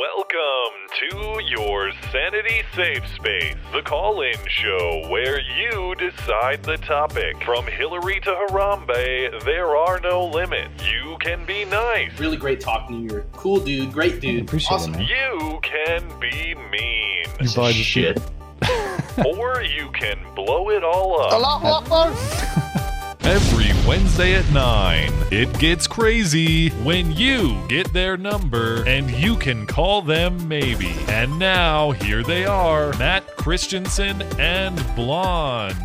Welcome to your Sanity Safe Space, the call in show where you decide the topic. From Hillary to Harambe, there are no limits. You can be nice, Really great talking to you. You're a cool dude, great dude. appreciate awesome. it, man. you can be mean, You buy the shit. or you can blow it all up. Every Wednesday at 9, it gets crazy when you get their number and you can call them maybe. And now, here they are Matt Christensen and Blonde.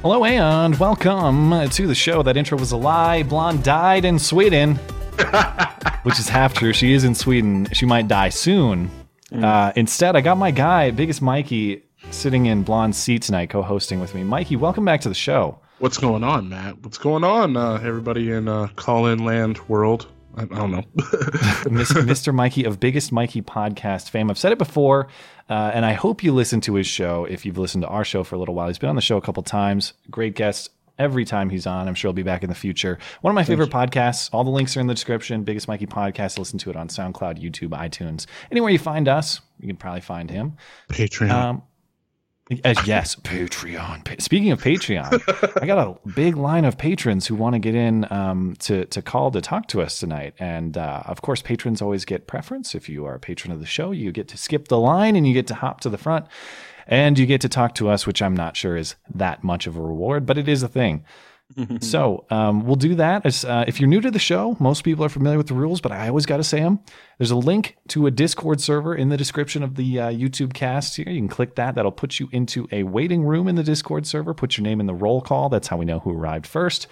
Hello and welcome to the show. That intro was a lie. Blonde died in Sweden, which is half true. She is in Sweden. She might die soon. Uh, instead, I got my guy, biggest Mikey, sitting in Blonde's seat tonight, co-hosting with me. Mikey, welcome back to the show. What's going on, Matt? What's going on, uh, everybody in uh, call in land world? I, I don't know. Mr. Mikey of Biggest Mikey podcast fame. I've said it before, uh, and I hope you listen to his show if you've listened to our show for a little while. He's been on the show a couple times. Great guest every time he's on. I'm sure he'll be back in the future. One of my favorite podcasts. All the links are in the description. Biggest Mikey podcast. Listen to it on SoundCloud, YouTube, iTunes. Anywhere you find us, you can probably find him. Patreon. Um, yes, Patreon. Pa- Speaking of Patreon, I got a big line of patrons who want to get in um, to to call to talk to us tonight, and uh, of course, patrons always get preference. If you are a patron of the show, you get to skip the line and you get to hop to the front, and you get to talk to us, which I'm not sure is that much of a reward, but it is a thing. So um, we'll do that. As, uh, if you're new to the show, most people are familiar with the rules, but I always got to say them. There's a link to a Discord server in the description of the uh, YouTube cast here. You can click that. That'll put you into a waiting room in the Discord server. Put your name in the roll call. That's how we know who arrived first.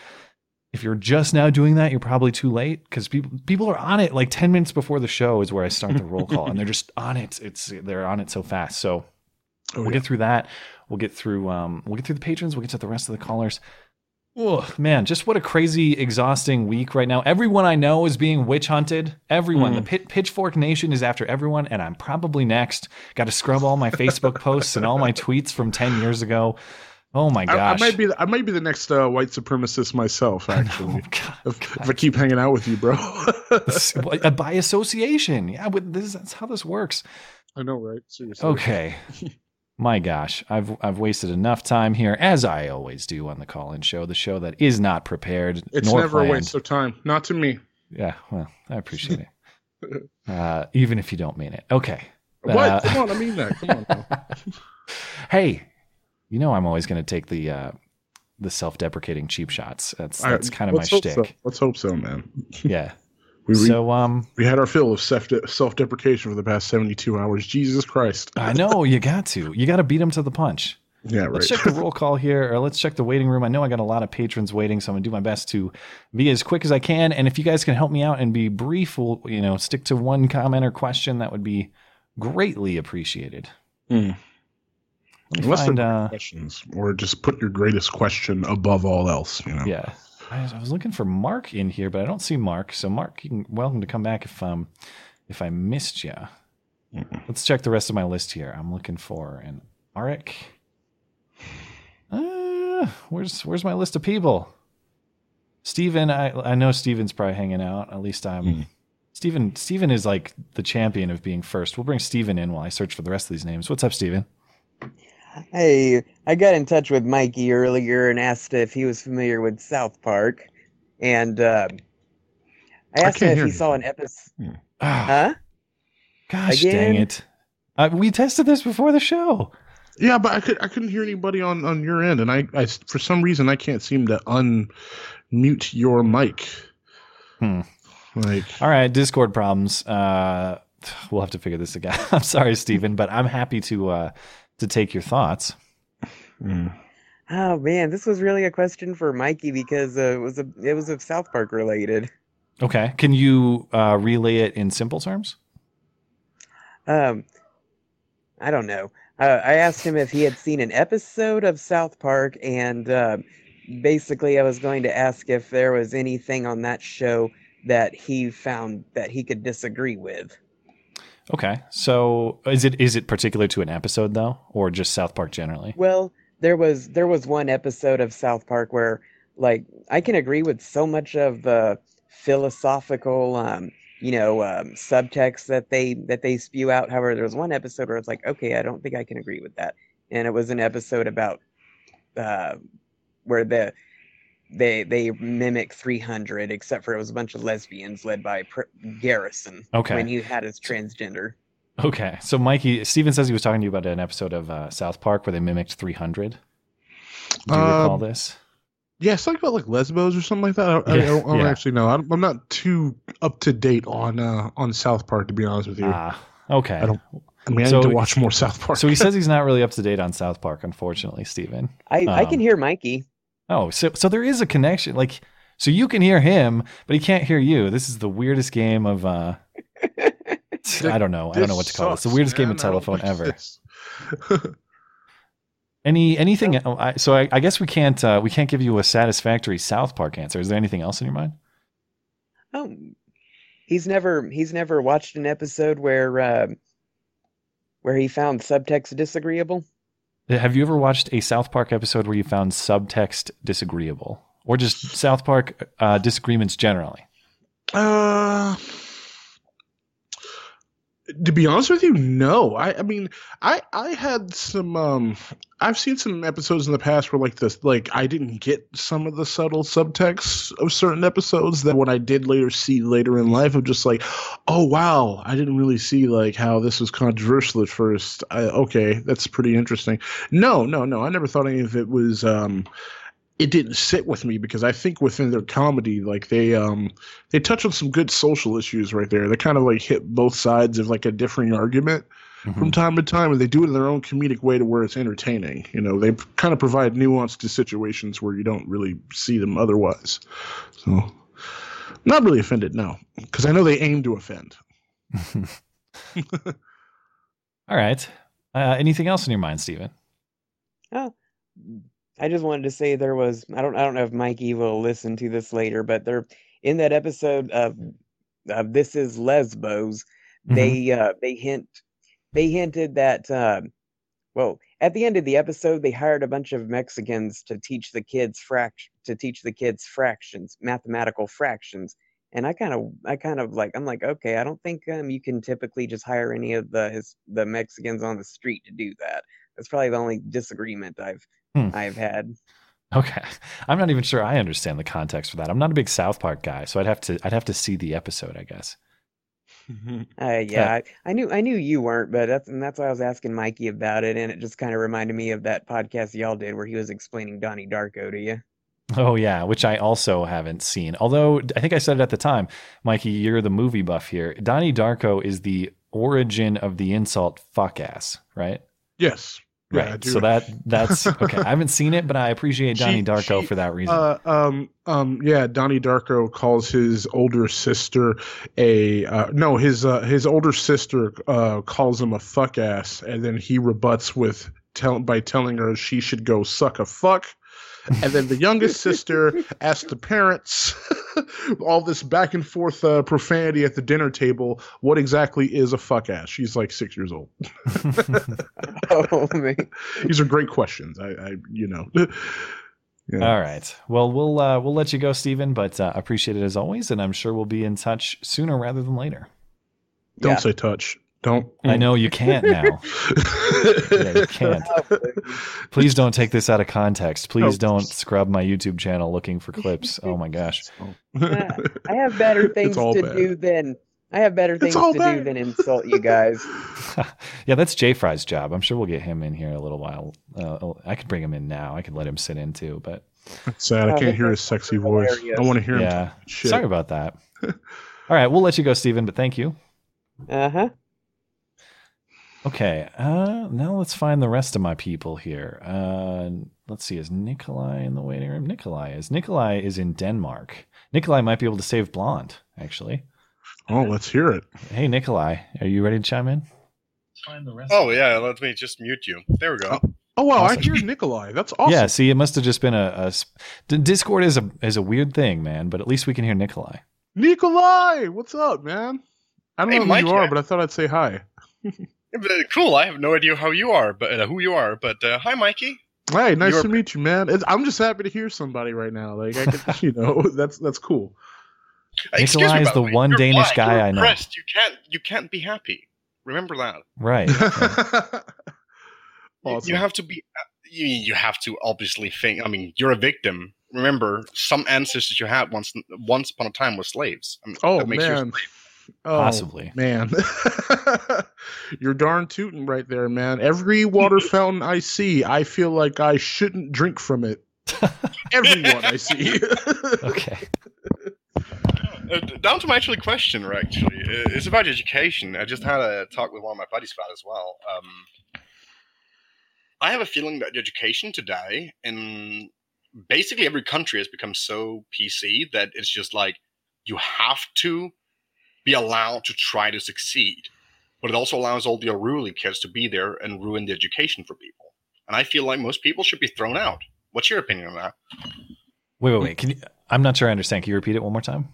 If you're just now doing that, you're probably too late because people people are on it like 10 minutes before the show is where I start the roll call, and they're just on it. It's they're on it so fast. So Oh, we'll yeah. get through that. We'll get through um we'll get through the patrons, we'll get to the rest of the callers. Oh man, just what a crazy, exhausting week right now. Everyone I know is being witch hunted. Everyone, the pit, Pitchfork Nation is after everyone, and I'm probably next. Got to scrub all my Facebook posts and all my tweets from ten years ago. Oh my I, I gosh! might be. The, I might be the next uh, white supremacist myself. Actually, God. if, if I keep hanging out with you, bro. By association. Yeah, but this, that's how this works. I know, right? Seriously. Okay. My gosh, I've I've wasted enough time here, as I always do on the call-in show, the show that is not prepared It's never planned. a waste of time. Not to me. Yeah, well, I appreciate it, uh, even if you don't mean it. Okay. What? Uh, Come on, I mean that. Come on. Hey, you know I'm always going to take the uh, the self-deprecating cheap shots. That's right, that's kind of my shtick. So. Let's hope so, man. Yeah. We, we, So um, we had our fill of self self deprecation for the past seventy two hours. Jesus Christ. I know you got to. You got to beat him to the punch. Yeah, right. Let's check the roll call here, or let's check the waiting room. I know I got a lot of patrons waiting, so I'm gonna do my best to be as quick as I can. And if you guys can help me out and be brief, we'll you know stick to one comment or question. That would be greatly appreciated. Let me Unless find, uh, questions, or just put your greatest question above all else. You know. yeah, I was, I was looking for Mark in here, but I don't see Mark. So Mark, you can welcome to come back if um if I missed you. Let's check the rest of my list here. I'm looking for an Arik. Uh, where's where's my list of people? Steven, I I know Steven's probably hanging out. At least I'm Hmm. Steven Steven is like the champion of being first. We'll bring Steven in while I search for the rest of these names. What's up, Steven? Hey, I got in touch with Mikey earlier and asked if he was familiar with South Park, and uh, I asked can't him if he you. saw an episode. Ah, Huh? gosh dang it. Uh, we tested this before the show. Yeah, but I could I couldn't hear anybody on on your end, and I, I for some reason I can't seem to unmute your mic. Hmm. Like All right, Discord problems. Uh, we'll have to figure this again. I'm sorry, Stephen, but I'm happy to uh, to take your thoughts. mm. Oh man, this was really a question for Mikey because uh, it was a it was a South Park related. Okay, can you uh, relay it in simple terms? Um, I don't know. Uh, I asked him if he had seen an episode of South Park, and uh, basically, I was going to ask if there was anything on that show that he found that he could disagree with. Okay, so is it is it particular to an episode though, or just South Park generally? Well, there was there was one episode of South Park where like I can agree with so much of the philosophical um you know um, subtext that they that they spew out. However, there was one episode where it's like, okay, I don't think I can agree with that, and it was an episode about uh, where the they they mimic 300 except for it was a bunch of lesbians led by Pr- garrison Okay. when he had his transgender Okay. So Mikey, Steven says he was talking to you about an episode of uh, South Park where they mimicked 300. Do you recall Um, this? Yeah, it's like about like Lesbos or something like that. I, I, I Yeah, don't, I don't yeah. actually know. I'm, I'm not too up to date on uh, on South Park to be honest with you. Ah, okay. I don't- I mean, I so- need to watch more South Park. So he says he's not really up to date on South Park, unfortunately, Steven. i i Um, can hear mikey Oh, so so there is a connection. Like, so you can hear him, but he can't hear you. This is the weirdest game of. uh I don't know. I don't know what to call it. It's the sucks, weirdest game of man. I don't telephone ever. Any anything? oh, I, so I, I guess we can't uh, we can't give you a satisfactory South Park answer. Is there anything else in your mind? oh he's never he's never watched an episode where uh, where he found subtext disagreeable Have you ever watched a South Park episode where you found subtext disagreeable, or just South Park uh, disagreements generally? Uh, to be honest with you, no. I, I mean, I, I had some. Um, I've seen some episodes in the past where like this, like I didn't get some of the subtle subtext of certain episodes that when I did later see later in life, I'm just like, oh wow, I didn't really see like how this was controversial at first. I, okay, that's pretty interesting. No, no, no. I never thought any of it was. Um, it didn't sit with me because I think within their comedy, like they um they touch on some good social issues right there. They kind of like hit both sides of like a differing argument from time to time, and they do it in their own comedic way to where it's entertaining. You know, they kind of provide nuance to situations where you don't really see them otherwise. So, not really offended, no, because I know they aim to offend. All right. Uh, anything else in your mind, Steven? Oh, I just wanted to say there was I don't I don't know if Mikey will listen to this later, but there in that episode of of This Is Lesbos, Mm-hmm. they uh they hint they hinted that uh, well at the end of the episode they hired a bunch of Mexicans to teach the kids fract to teach the kids fractions mathematical fractions and I kind of I kind of like I'm like okay I don't think um you can typically just hire any of the his, the Mexicans on the street to do that that's probably the only disagreement I've Hmm. I've had Okay. I'm not even sure I understand the context for that. I'm not a big South Park guy, so I'd have to I'd have to see the episode, I guess. Uh, yeah, I, I knew I knew you weren't, but that's and that's why I was asking Mikey about it, and it just kind of reminded me of that podcast y'all did where he was explaining Donnie Darko to you. Oh yeah, which I also haven't seen. Although I think I said it at the time, Mikey, you're the movie buff here. Donnie Darko is the origin of the insult fuck ass, right? yes. Yeah, right. So that that's okay. I haven't seen it, but I appreciate Donnie She- Darko she- for that reason. Uh, um, um, yeah, Donnie Darko calls his older sister a uh, no, his uh, his older sister uh, calls him a fuck ass, and then he rebuts with tell by telling her she should go suck a fuck. And then the youngest sister asked the parents all this back and forth uh, profanity at the dinner table. What exactly is a fuck ass? She's like six years old. oh man, These are great questions. I, I you know. Yeah. All right. Well, we'll uh, we'll let you go, Stephen, but uh, appreciate it as always, and I'm sure we'll be in touch sooner rather than later. Don't Yeah. say touch. Don't. I know you can't now. yeah, you can't. Please don't take this out of context. Please No. don't scrub my YouTube channel looking for clips. Oh my gosh. I have better things to bad. do than I have better things to bad. do than insult you guys. yeah, that's Jay Fry's job. I'm sure we'll get him in here in a little while. Uh, I could bring him in now. I could let him sit in too, but Sad. I Oh, can't hear his is sexy voice. I want to hear him. yeah. Sorry about that. All right, we'll let you go, Stephen, but thank you. Uh huh. Okay, uh, now let's find the rest of my people here. Uh, let's see, is Nikolai in the waiting room? Nikolai is. Nikolai is in Denmark. Nikolai might be able to save Blonde, actually. Oh, let's hear it. Hey, Nikolai, are you ready to chime in? Find the rest. Oh yeah, let me just mute you. There we go. Oh wow, Awesome. I hear Nikolai. That's awesome. Yeah, see, it must have just been a, a Discord is a is a weird thing, man. But at least we can hear Nikolai. Nikolai, what's up, man? I don't Hey, know who Mike, you are, yeah. but I thought I'd say hi. Yeah, uh, Cool. I have no idea how you are, but uh, who you are. But uh, hi, Mikey. Hey, nice You're- to meet you, man. It's, I'm just happy to hear somebody right now. Like I could, you know, that's that's cool. Nikolai is the way. one You're Danish black. guy You're I know. You can't you can't be happy. Remember that. Right. awesome. You have to be. You, you have to obviously think. I mean, you're a victim. Remember, some ancestors you had once once upon a time were slaves. I mean, oh man. Oh, Possibly, man. You're darn tooting right there, man. Every water fountain I see, I feel like I shouldn't drink from it. Everyone I see. okay. Uh, down to my actual question, actually, it's about education. I just had a talk with one of my buddies about as well. Um, I have a feeling that education today in basically every country has become so PC that it's just like you have to be allowed to try to succeed. But it also allows all the unruly kids to be there and ruin the education for people. And I feel like most people should be thrown out. What's your opinion on that? Wait, wait, wait. Can you, I'm not sure I understand. Can you repeat it one more time?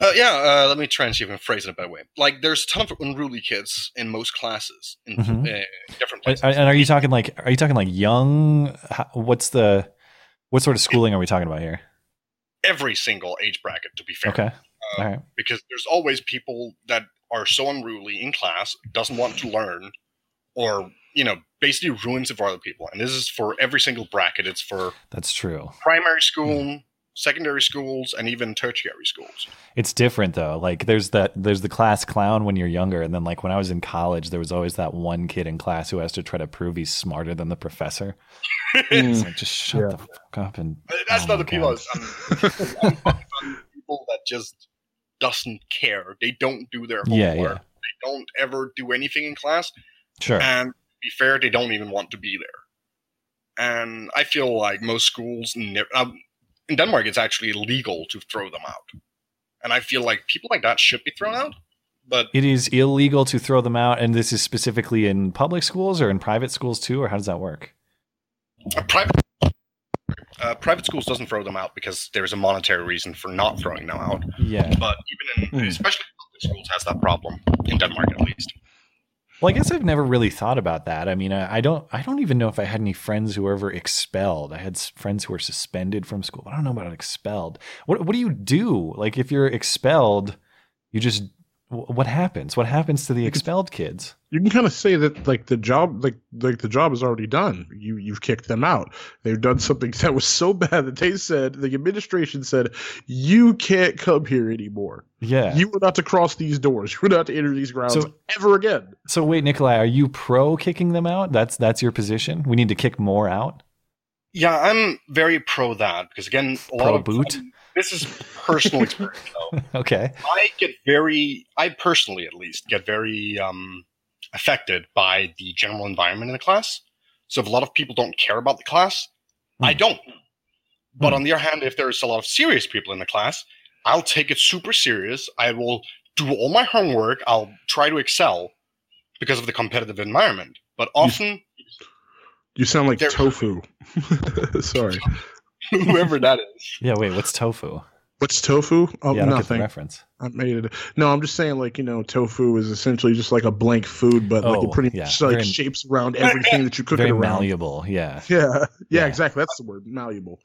Uh, yeah, uh, let me try and see if I can phrase it a better way. Like, there's a ton of unruly kids in most classes in mm-hmm. uh, different places. And are you talking like, are you talking like young? What's the, what sort of schooling are we talking about here? Every single age bracket, to be fair. Okay. Uh, All right. Because there's always people that are so unruly in class, doesn't want to learn, or you know, basically ruins it for other people. And this is for every single bracket. It's for that's true. Primary school. Mm secondary schools and even tertiary schools. It's different though. Like there's that there's the class clown when you're younger and then like when I was in college there was always that one kid in class who has to try to prove he's smarter than the professor. mm. like, just shut yeah. the fuck up and That's oh not the people um, people that just doesn't care. They don't do their homework. Yeah, yeah. They don't ever do anything in class. Sure. And be fair, they don't even want to be there. And I feel like most schools never, um, in Denmark, it's actually illegal to throw them out. And I feel like people like that should be thrown out. But it is illegal to throw them out, and this is specifically in public schools or in private schools too, or how does that work? Private uh, private schools doesn't throw them out because there's a monetary reason for not throwing them out. Yeah, but even in, mm. especially public schools has that problem in Denmark at least. Well, I guess I've never really thought about that. I mean, I, I, don't, I don't even know if I had any friends who were ever expelled. I had friends who were suspended from school. but I don't know about expelled. What, what do you do? Like, if you're expelled, you just what happens? What happens to the expelled kids? You can kind of say that like the job, like like the job is already done. You you've kicked them out. They've done something that was so bad that they said the administration said you can't come here anymore. Yeah, you were not to cross these doors. You were not to enter these grounds so, ever again. So wait, Nikolai, are you pro kicking them out? That's that's your position. We need to kick more out. Yeah, I'm very pro that because again, a pro lot of boot this is personal experience though. okay. I get very I personally at least get very um affected by the general environment in the class. So if a lot of people don't care about the class, mm. I don't. But mm. on the other hand, if there's a lot of serious people in the class, I'll take it super serious. I will do all my homework. I'll try to excel because of the competitive environment. But often you, you sound like tofu. Sorry. whoever that is. Yeah, wait, what's tofu? What's tofu? Oh, yeah, I nothing. reference. I made it. No, I'm just saying, like you know, tofu is essentially just like a blank food, but oh, like it oh, pretty yeah. much like very, shapes around everything that you cook very it around. malleable. Yeah. yeah. yeah, yeah, exactly. That's the word, malleable.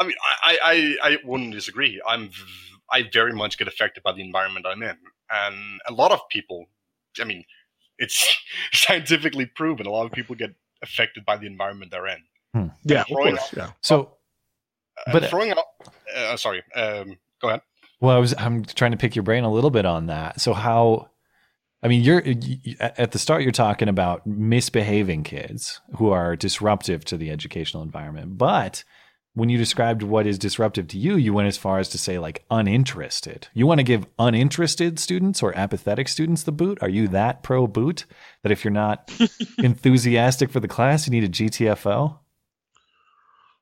I mean, I, I, I wouldn't disagree. I'm, I very much get affected by the environment I'm in, and a lot of people. I mean, it's scientifically proven. A lot of people get affected by the environment they're in. Hmm. Yeah, of course. yeah. So uh, but throwing out. Uh, sorry. Um, go ahead. Well, I was. I'm trying to pick your brain a little bit on that. So how? I mean, you're you, at the start. You're talking about misbehaving kids who are disruptive to the educational environment, but when you described what is disruptive to you, you went as far as to say like uninterested. You want to give uninterested students or apathetic students the boot? Are you that pro boot that if you're not enthusiastic for the class, you need a GTFO?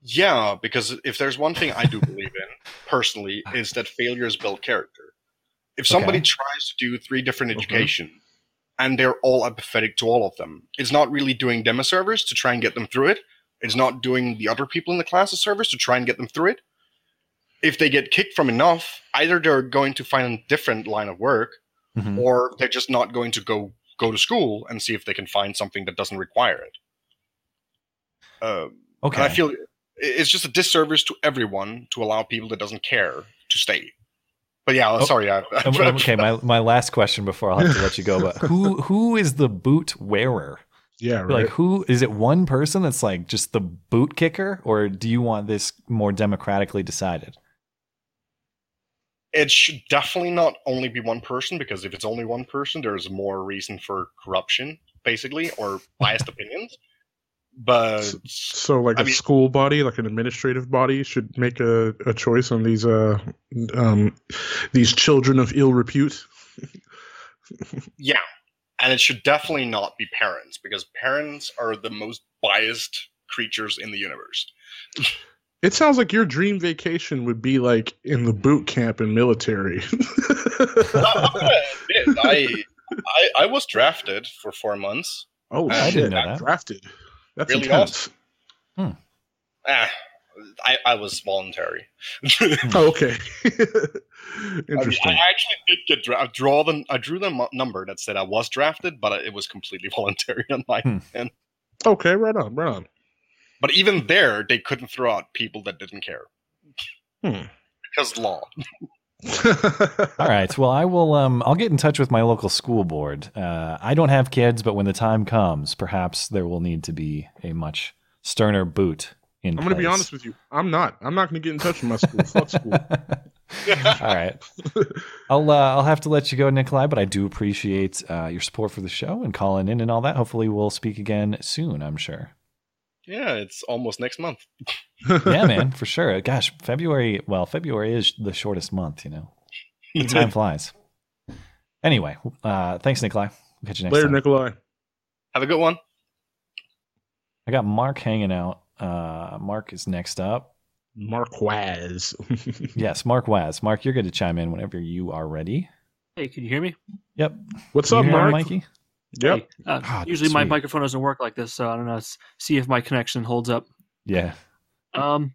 Yeah, because if there's one thing I do believe in personally is that failures build character. If somebody okay. tries to do three different education okay. and they're all apathetic to all of them, it's not really doing them a service to try and get them through it. It's not doing the other people in the class a service to try and get them through it. If they get kicked from enough, either they're going to find a different line of work, mm-hmm. or they're just not going to go go to school and see if they can find something that doesn't require it. Uh, okay. I feel it's just a disservice to everyone to allow people that doesn't care to stay. But yeah, oh, sorry. I, okay, my, my last question before I'll have to let you go. But who who is the boot wearer? Yeah, right. Like who is it? One person that's like just the boot kicker, or do you want this more democratically decided? It should definitely not only be one person because if it's only one person, there's more reason for corruption, basically, or biased opinions. But so, so like I a mean, school body, like an administrative body, should make a, a choice on these uh um these children of ill repute. yeah, and it should definitely not be parents because parents are the most biased creatures in the universe. It sounds like your dream vacation would be like in the boot camp and military. I, I, I, I was drafted for four months. Oh, I didn't know that. Drafted. That's really intense. Hmm. Ah, I, I was voluntary. oh, okay. Interesting. I, mean, I, actually did get dra- draw the I drew the number that said I was drafted, but it was completely voluntary on my hmm. end. Okay, right on, right on. But even there, they couldn't throw out people that didn't care. Hmm. Because law. All right. Well, I will. Um, I'll get in touch with my local school board. Uh, I don't have kids, but when the time comes, perhaps there will need to be a much sterner boot. In I'm going to be honest with you. I'm not. I'm not going to get in touch with my school. Fuck school. All right. I'll uh, I'll have to let you go, Nikolai, but I do appreciate uh, your support for the show and calling in and all that. Hopefully, we'll speak again soon. I'm sure. Yeah, it's almost next month. yeah, man, for sure. Gosh, February. Well, February is the shortest month. You know, the time flies. Anyway, uh, thanks, Nikolai. We'll catch you next time. Later, time. Nikolai. Have a good one. I got Mark hanging out. Uh, Mark is next up. Mark Waz. yes, Mark Waz. Mark, you're good to chime in whenever you are ready. Hey, can you hear me? Yep. What's up, Mark? Mikey? Yep. Hey, uh, oh, usually sweet. my microphone doesn't work like this, so I don't know. See if my connection holds up. Yeah. Um,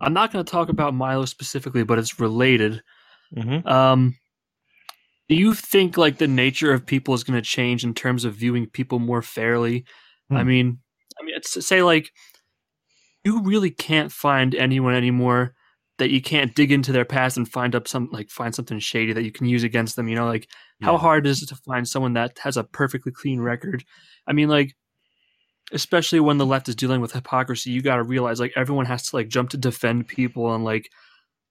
I'm not going to talk about Milo specifically, but it's related. Mm-hmm. Um, do you think like the nature of people is going to change in terms of viewing people more fairly? Hmm. I mean, I mean, it's say like you really can't find anyone anymore that you can't dig into their past and find up some like find something shady that you can use against them. You know, like yeah. how hard is it to find someone that has a perfectly clean record? I mean, like especially when the left is dealing with hypocrisy, you got to realize like everyone has to like jump to defend people and like.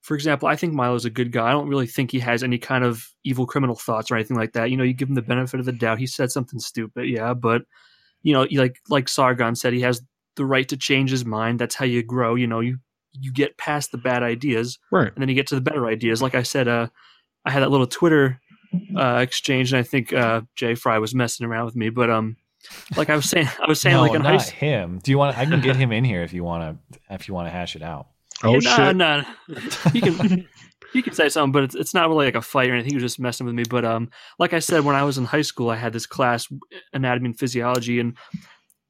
For example, I think Milo's a good guy. I don't really think he has any kind of evil criminal thoughts or anything like that. You know, you give him the benefit of the doubt. He said something stupid, yeah, but you know, like like Sargon said, he has the right to change his mind. That's how you grow. You know, you you get past the bad ideas, right, and then you get to the better ideas. Like I said, uh, I had that little Twitter uh, exchange, and I think uh, Jay Fry was messing around with me, but um, like I was saying, I was saying, no, like in not high him. Do you want? I can get him in here if you want to. If you want to hash it out. Oh yeah, shit! No, no, he can. he can say something, but it's, it's not really like a fight or anything. He was just messing with me. But um, like I said, when I was in high school, I had this class, anatomy and physiology, and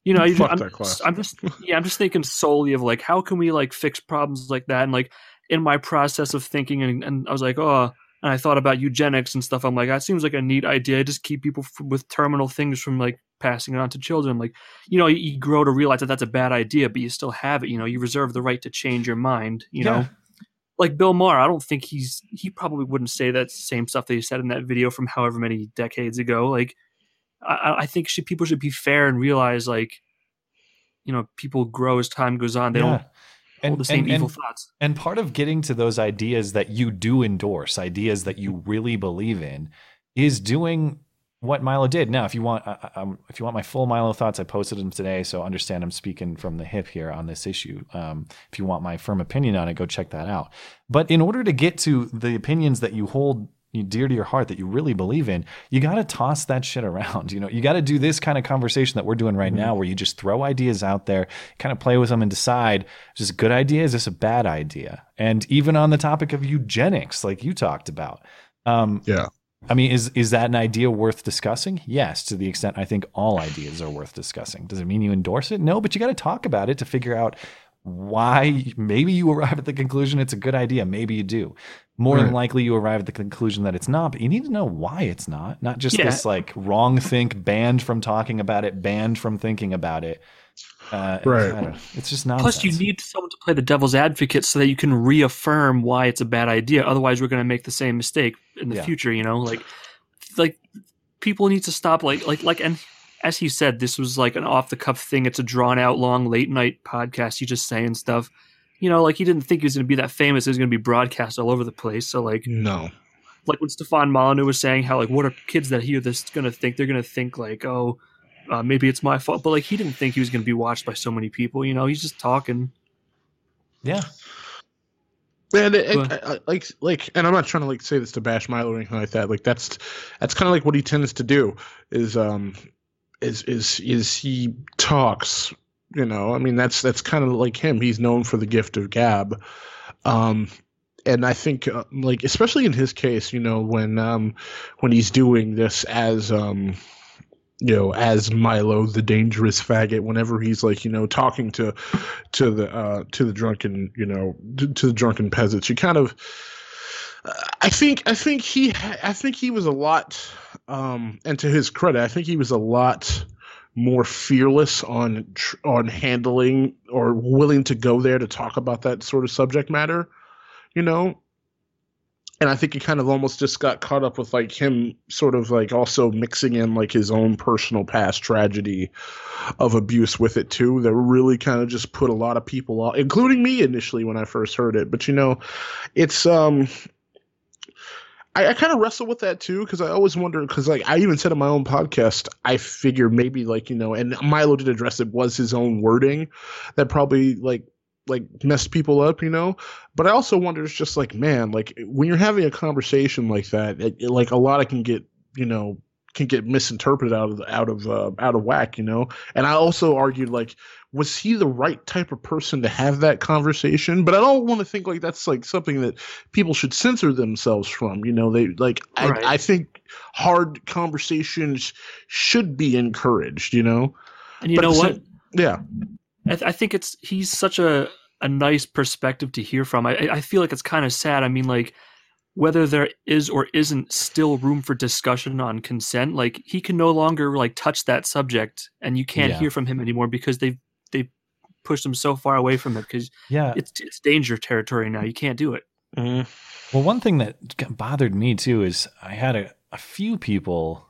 you know, Fuck I'm, that class. I'm just yeah, I'm just thinking solely of like how can we like fix problems like that, and like in my process of thinking, and, and I was like, oh, and I thought about eugenics and stuff. I'm like, that seems like a neat idea. Just keep people f- with terminal things from like passing it on to children. Like, you know, you, you, grow to realize that that's a bad idea, but you still have it. You know, you reserve the right to change your mind. You yeah. know, like Bill Maher, I don't think he's he probably wouldn't say that same stuff that he said in that video from however many decades ago. Like, I, I think should, people should be fair and realize like, you know, people grow as time goes on. They yeah. don't and, the same and, evil and, thoughts. And part of getting to those ideas that you do endorse, ideas that you really believe in, is doing what Milo did. Now, if you want, uh, um, if you want my full Milo thoughts, I posted them today, so understand I'm speaking from the hip here on this issue. Um, if you want my firm opinion on it, go check that out. But in order to get to the opinions that you hold dear to your heart that you really believe in, you got to toss that shit around. You know, you got to do this kind of conversation that we're doing right mm-hmm. now, where you just throw ideas out there, kind of play with them, and decide is this a good idea? Is this a bad idea? And even on the topic of eugenics, like you talked about, um, yeah. I mean, is is that an idea worth discussing? Yes, to the extent I think all ideas are worth discussing. Does it mean you endorse it? No, but you got to talk about it to figure out why maybe you arrive at the conclusion it's a good idea maybe you do more right. than likely you arrive at the conclusion that it's not but you need to know why it's not not just yeah. this like wrong think banned from talking about it banned from thinking about it Uh, right. It's just not. Plus, you need someone to play the devil's advocate so that you can reaffirm why it's a bad idea. Otherwise, we're going to make the same mistake in the yeah. future. You know, like like people need to stop. Like like like and as he said, this was like an off the cuff thing. It's a drawn out, long, late night podcast. You just saying stuff. You know, like he didn't think he was going to be that famous. It was going to be broadcast all over the place. So like, no, like when Stefan Molyneux was saying how like, what are kids that hear this going to think? They're going to think like, oh, uh, maybe it's my fault. But like, he didn't think he was going to be watched by so many people. You know, he's just talking. Yeah. Man, it, it, like, like, and I'm not trying to like say this to bash Milo or anything like that. Like, that's that's kind of like what he tends to do. Is um, is is is he talks you know i mean that's that's kind of like him. He's known for the gift of gab. Um and i think uh, like especially in his case you know when um when he's doing this as um you know as milo the dangerous faggot whenever he's like you know talking to to the uh to the drunken you know to, the drunken peasants you kind of I think I think he I think he was a lot um, and to his credit, I think he was a lot more fearless on on handling or willing to go there to talk about that sort of subject matter, you know. And I think he kind of almost just got caught up with like him sort of like also mixing in like his own personal past tragedy of abuse with it too. That really kind of just put a lot of people off, including me initially when I first heard it. But you know, it's um I, I kind of wrestle with that too because I always wonder because like I even said in my own podcast I figure maybe like you know and Milo did address it was his own wording that probably like like messed people up you know but I also wonder it's just like man like when you're having a conversation like that it, it, like a lot of can get you know can get misinterpreted out of out of uh, out of whack, you know. And I also argued like, was he the right type of person to have that conversation? But I don't want to think like that's like something that people should censor themselves from. You know, they like right. I, I think hard conversations should be encouraged. You know, and you but know what? Same, yeah, I, th- I think it's he's such a a nice perspective to hear from. I I feel like it's kind of sad. I mean, like whether there is or isn't still room for discussion on consent like he can no longer like touch that subject and you can't yeah. hear from him anymore because they've they pushed them so far away from it because yeah it's it's danger territory now you can't do it mm. well one thing that bothered me too is i had a, a few people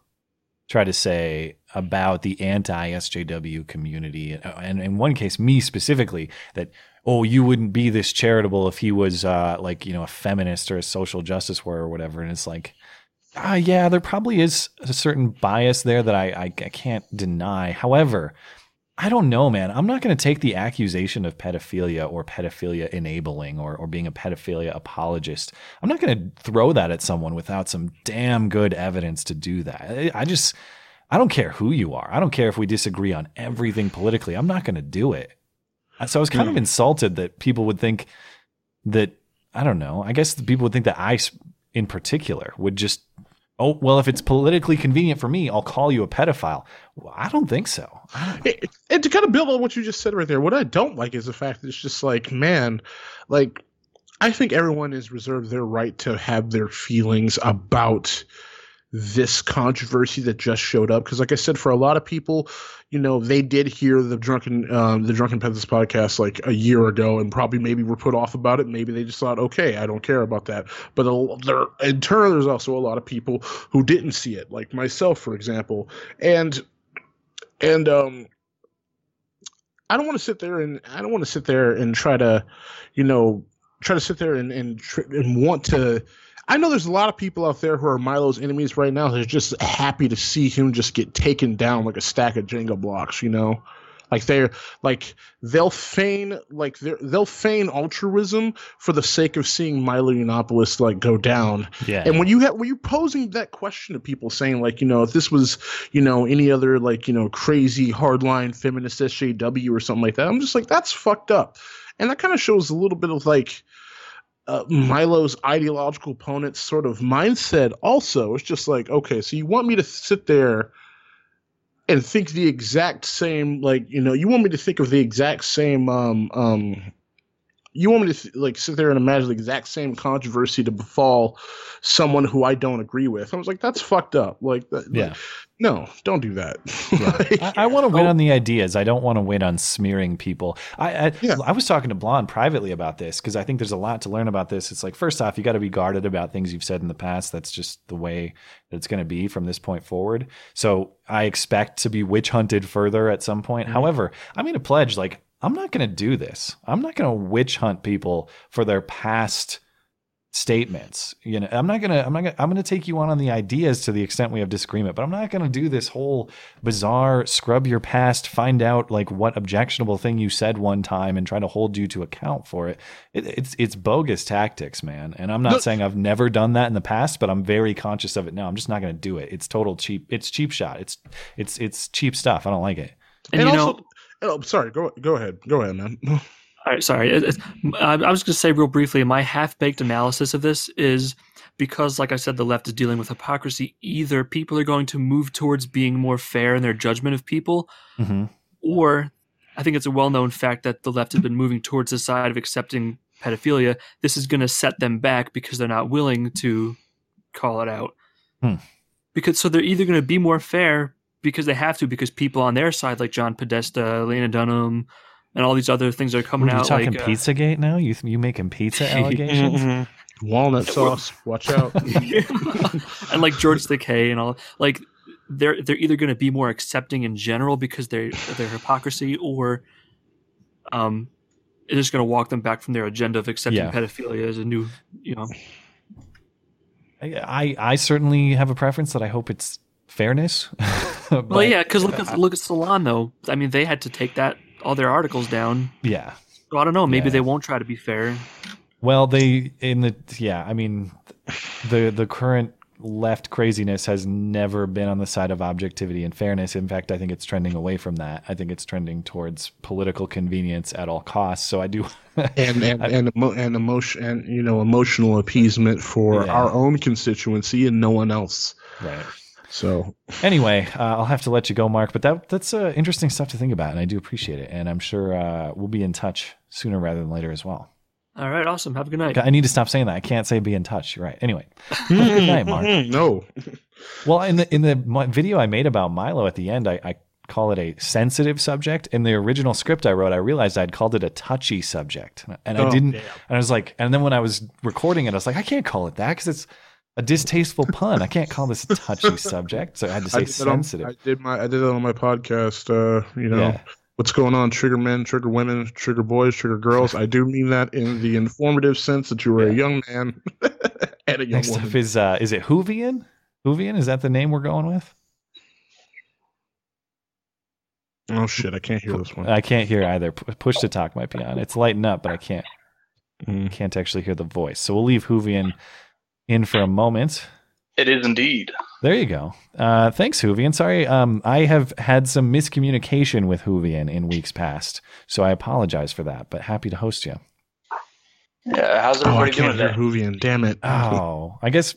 try to say about the anti SJW community, and in one case, me specifically, that oh, you wouldn't be this charitable if he was uh, like you know a feminist or a social justice warrior or whatever. And it's like, ah, uh, yeah, there probably is a certain bias there that I, I, I can't deny. However, I don't know, man. I'm not going to take the accusation of pedophilia or pedophilia enabling or, or being a pedophilia apologist. I'm not going to throw that at someone without some damn good evidence to do that. I, I just, I don't care who you are. I don't care if we disagree on everything politically. I'm not going to do it. So I was kind of hmm. insulted that people would think that I don't know. I guess people would think that I, in particular, would just oh well if it's politically convenient for me i'll call you a pedophile. Well, i don't think so. And to kind of build on what you just said right there what i don't like is the fact that it's just like man like i think everyone is reserved their right to have their feelings about this controversy that just showed up. Because like i said for a lot of people you know they did hear the drunken um, the drunken peasants podcast like a year ago and probably maybe were put off about it. Maybe they just thought okay i don't care about that. But there in turn there's also a lot of people who didn't see it like myself for example. And and um i don't want to sit there and i don't want to sit there and try to you know try to sit there and and, and want to I know there's a lot of people out there who are Milo's enemies right now. They're just happy to see him just get taken down like a stack of Jenga blocks. You know, like they're like they'll feign like they they'll feign altruism for the sake of seeing Milo Yiannopoulos like go down. Yeah. And when you have when you posing that question to people, saying like you know if this was you know any other like you know crazy hardline feminist SJW or something like that, I'm just like that's fucked up. And that kind of shows a little bit of like uh, Milo's ideological opponent's sort of mindset also. It's just like, okay, so you want me to sit there and think the exact same, like, you know, you want me to think of the exact same, um, um, you want me to like sit there and imagine the exact same controversy to befall someone who I don't agree with? I was like, that's fucked up. Like, that, yeah. Like, no, don't do that. Yeah. like, I, I want to win oh. on the ideas. I don't want to win on smearing people. I I, yeah. I was talking to Blonde privately about this because I think there's a lot to learn about this. It's like first off, you got to be guarded about things you've said in the past. That's just the way that it's going to be from this point forward. So I expect to be witch hunted further at some point. Mm-hmm. However, I'm going to pledge like I'm not going to do this. I'm not going to witch hunt people for their past statements. You know, I'm not gonna, I'm not gonna, I'm gonna take you on on the ideas to the extent we have disagreement, but I'm not gonna do this whole bizarre scrub your past, find out like what objectionable thing you said one time, and try to hold you to account for it. it it's it's bogus tactics, man. And I'm not saying I've never done that in the past, but I'm very conscious of it now. I'm just not gonna do it. It's total cheap. It's cheap shot. It's it's it's cheap stuff. I don't like it. And, and you also, know, oh, sorry. Go go ahead. Go ahead, man. All right, sorry. I was going to say real briefly, my half baked analysis of this is because, like I said, the left is dealing with hypocrisy. Either people are going to move towards being more fair in their judgment of people, mm-hmm. or I think it's a well known fact that the left has been moving towards the side of accepting pedophilia. This is going to set them back because they're not willing to call it out. Hmm. Because so they're either going to be more fair because they have to, because people on their side, like John Podesta, Lena Dunham, and all these other things are coming Are you out. Talking like, uh, PizzaGate now? You you making pizza allegations? mm-hmm. Walnut sauce. Watch out. and like George Takei and all like they're they're either going to be more accepting in general because they're their hypocrisy, or um, it's just going to walk them back from their agenda of accepting yeah. pedophilia as a new, you know. I I certainly have a preference that I hope it's fairness. well, yeah, because look at look at Salon though. I mean, they had to take that all their articles down. Yeah. So I don't know. Maybe yeah. they won't try to be fair. Well, they in the yeah. I mean, the the current left craziness has never been on the side of objectivity and fairness. In fact, I think it's trending away from that. I think it's trending towards political convenience at all costs. So I do, and and I, and, emo- and emotion and you know emotional appeasement for yeah. our own constituency and no one else. Right. So anyway, uh, I'll have to let you go, Mark. But that that's uh, interesting stuff to think about, and I do appreciate it. And I'm sure uh, we'll be in touch sooner rather than later as well. All right, awesome. Have a good night. I need to stop saying that. I can't say be in touch. You're right. Anyway, good night, Mark. no. Well, in the in the video I made about Milo at the end, I, I call it a sensitive subject. In the original script I wrote, I realized I'd called it a touchy subject, and I oh, didn't. Damn. And I was like, and then when I was recording it, I was like, I can't call it that because it's a distasteful pun. I can't call this a touchy subject, so I had to say I sensitive. On, I did my I did it on my podcast. Uh, you know. Yeah. What's going on? Trigger men, trigger women, trigger boys, trigger girls. I do mean that in the informative sense that you were yeah. a young man and a young Next woman. Up is uh, is it Hoovian? Hoovian is that the name we're going with? Oh shit! I can't hear this one. I can't hear either. Push to talk might be on. It's lighting up, but I can't. Mm. Can't actually hear the voice. So we'll leave Hoovian in for a moment. It is indeed. There you go. Uh, thanks, Hoovian. Sorry, um, I have had some miscommunication with Hoovian in weeks past, so I apologize for that. But happy to host you. Yeah, how's everybody oh, I can't doing? Hear Hoovian, damn it! Oh, I guess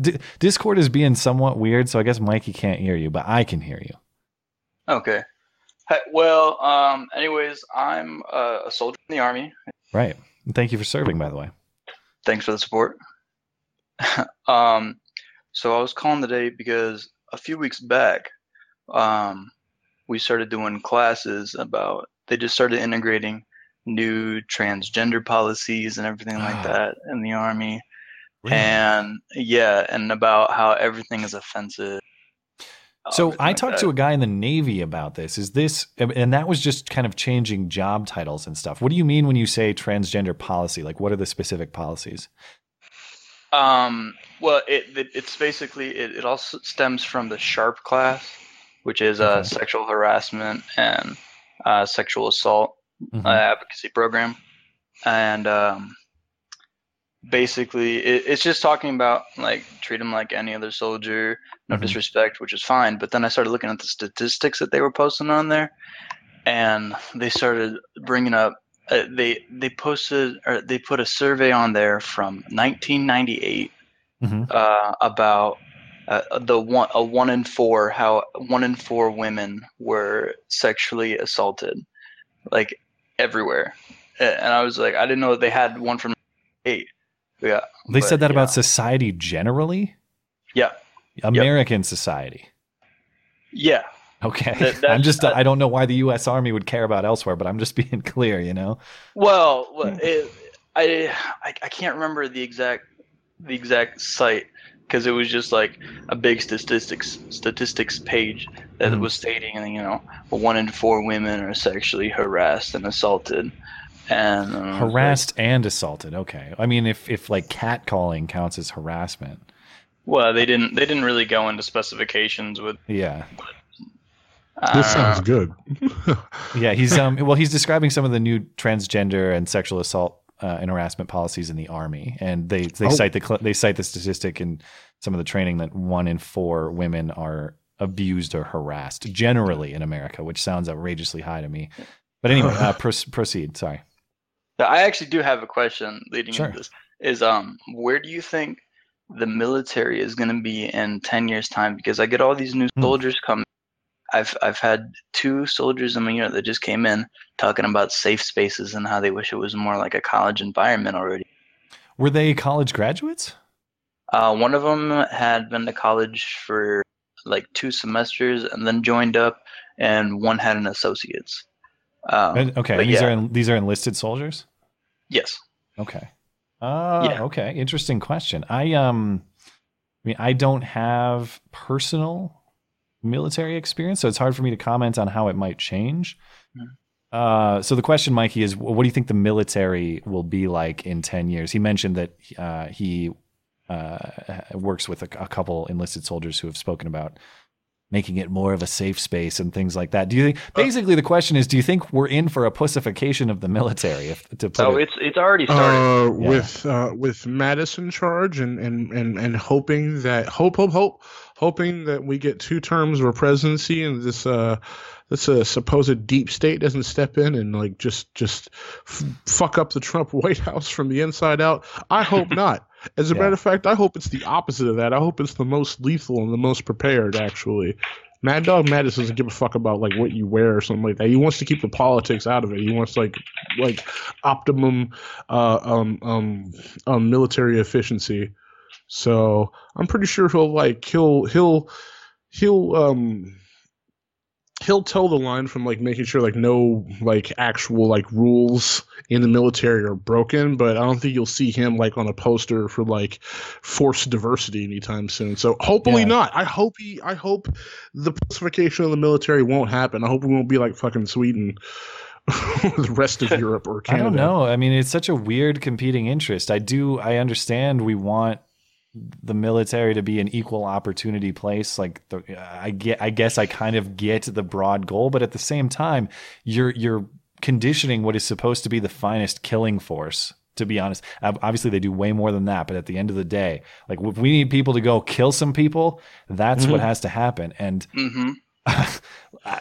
D- Discord is being somewhat weird, so I guess Mikey can't hear you, but I can hear you. Okay. Well, um, anyways, I'm a soldier in the army. Right. Thank you for serving, by the way. Thanks for the support. um, so I was calling today because a few weeks back, um, we started doing classes about. They just started integrating new transgender policies and everything like ah. that in the army, really? and yeah, and about how everything is offensive. So I talked to a guy in the Navy about this. Is this, and that was just kind of changing job titles and stuff. What do you mean when you say transgender policy? Like, what are the specific policies? Um, well, it, it it's basically it, it also stems from the SHARP class, which is a sexual harassment and uh, sexual assault mm-hmm. uh, advocacy program, and um, basically it, it's just talking about like treat them like any other soldier, no mm-hmm. disrespect, which is fine. But then I started looking at the statistics that they were posting on there, and they started bringing up uh, they they posted or they put a survey on there from 1998 mm-hmm. uh, about uh, the one a one in four how one in four women were sexually assaulted, like everywhere, and I was like, I didn't know they had one from eight. Yeah, they but, said that yeah. about society generally. Yeah, American society. yeah. Okay, That- I'm just uh, I don't know why the U.S. Army would care about elsewhere, but I'm just being clear, you know. Well, well, it, I, I I can't remember the exact the exact site because it was just like a big statistics statistics page that Mhm. was stating, you know, one in four women are sexually harassed and assaulted, and uh, I was like, Harassed and assaulted. Okay, I mean if if like catcalling counts as harassment. well, they didn't they didn't really go into specifications with. Yeah, I This sounds good. yeah. He's um well he's describing some of the new transgender and sexual assault uh, and harassment policies in the army, and they they Oh. cite the cl- they cite the statistic in some of the training that one in four women are abused or harassed generally in America, which sounds outrageously high to me. But anyway, uh, pros- proceed. Sorry. I actually do have a question leading Sure. into this. Is um, where do you think the military is going to be in ten years' time? Because I get all these new Hmm. soldiers coming. I've I've had two soldiers in my unit that just came in talking about safe spaces and how they wish it was more like a college environment already. Were they college graduates? Uh, one of them had been to college for like two semesters and then joined up, and one had an associate's. Um, okay, these yeah. are these are enlisted soldiers. yes. Okay. Uh, Yeah. Okay. Interesting question. I um, I mean, I don't have personal military experience, so it's hard for me to comment on how it might change. Hmm. Uh, so the question, Mikey, is what do you think the military will be like in ten years? He mentioned that uh, he uh, works with a, a couple enlisted soldiers who have spoken about making it more of a safe space and things like that. Do you think? Basically, the question is, do you think we're in for a pussification of the military? If to put So it, it's it's already started. Uh, Yeah. with uh, with Mattis in charge and, and, and, and hoping that hope hope hope hoping that we get two terms of a presidency and this uh this uh, supposed deep state doesn't step in and like just just f- fuck up the Trump White House from the inside out. I hope not. As a Yeah. matter of fact, I hope it's the opposite of that. I hope it's the most lethal and the most prepared. Actually, Mad Dog Mattis doesn't give a fuck about like what you wear or something like that. He wants to keep the politics out of it. He wants like like optimum uh, um, um, um, military efficiency. So I'm pretty sure he'll like he'll he'll he'll um he'll tell the line from like making sure like no like actual like rules in the military are broken but i don't think you'll see him like on a poster for like forced diversity anytime soon so hopefully Yeah. not i hope he i hope the pacification of the military won't happen i hope we won't be like fucking sweden or the rest of europe or canada I don't know. I mean, it's such a weird competing interest. I do. I understand. We want the military to be an equal opportunity place. Like, the, I get. I guess I kind of get the broad goal, but at the same time, you're you're conditioning what is supposed to be the finest killing force. To be honest, obviously they do way more than that. But at the end of the day, like if we need people to go kill some people, that's what has to happen. And hmm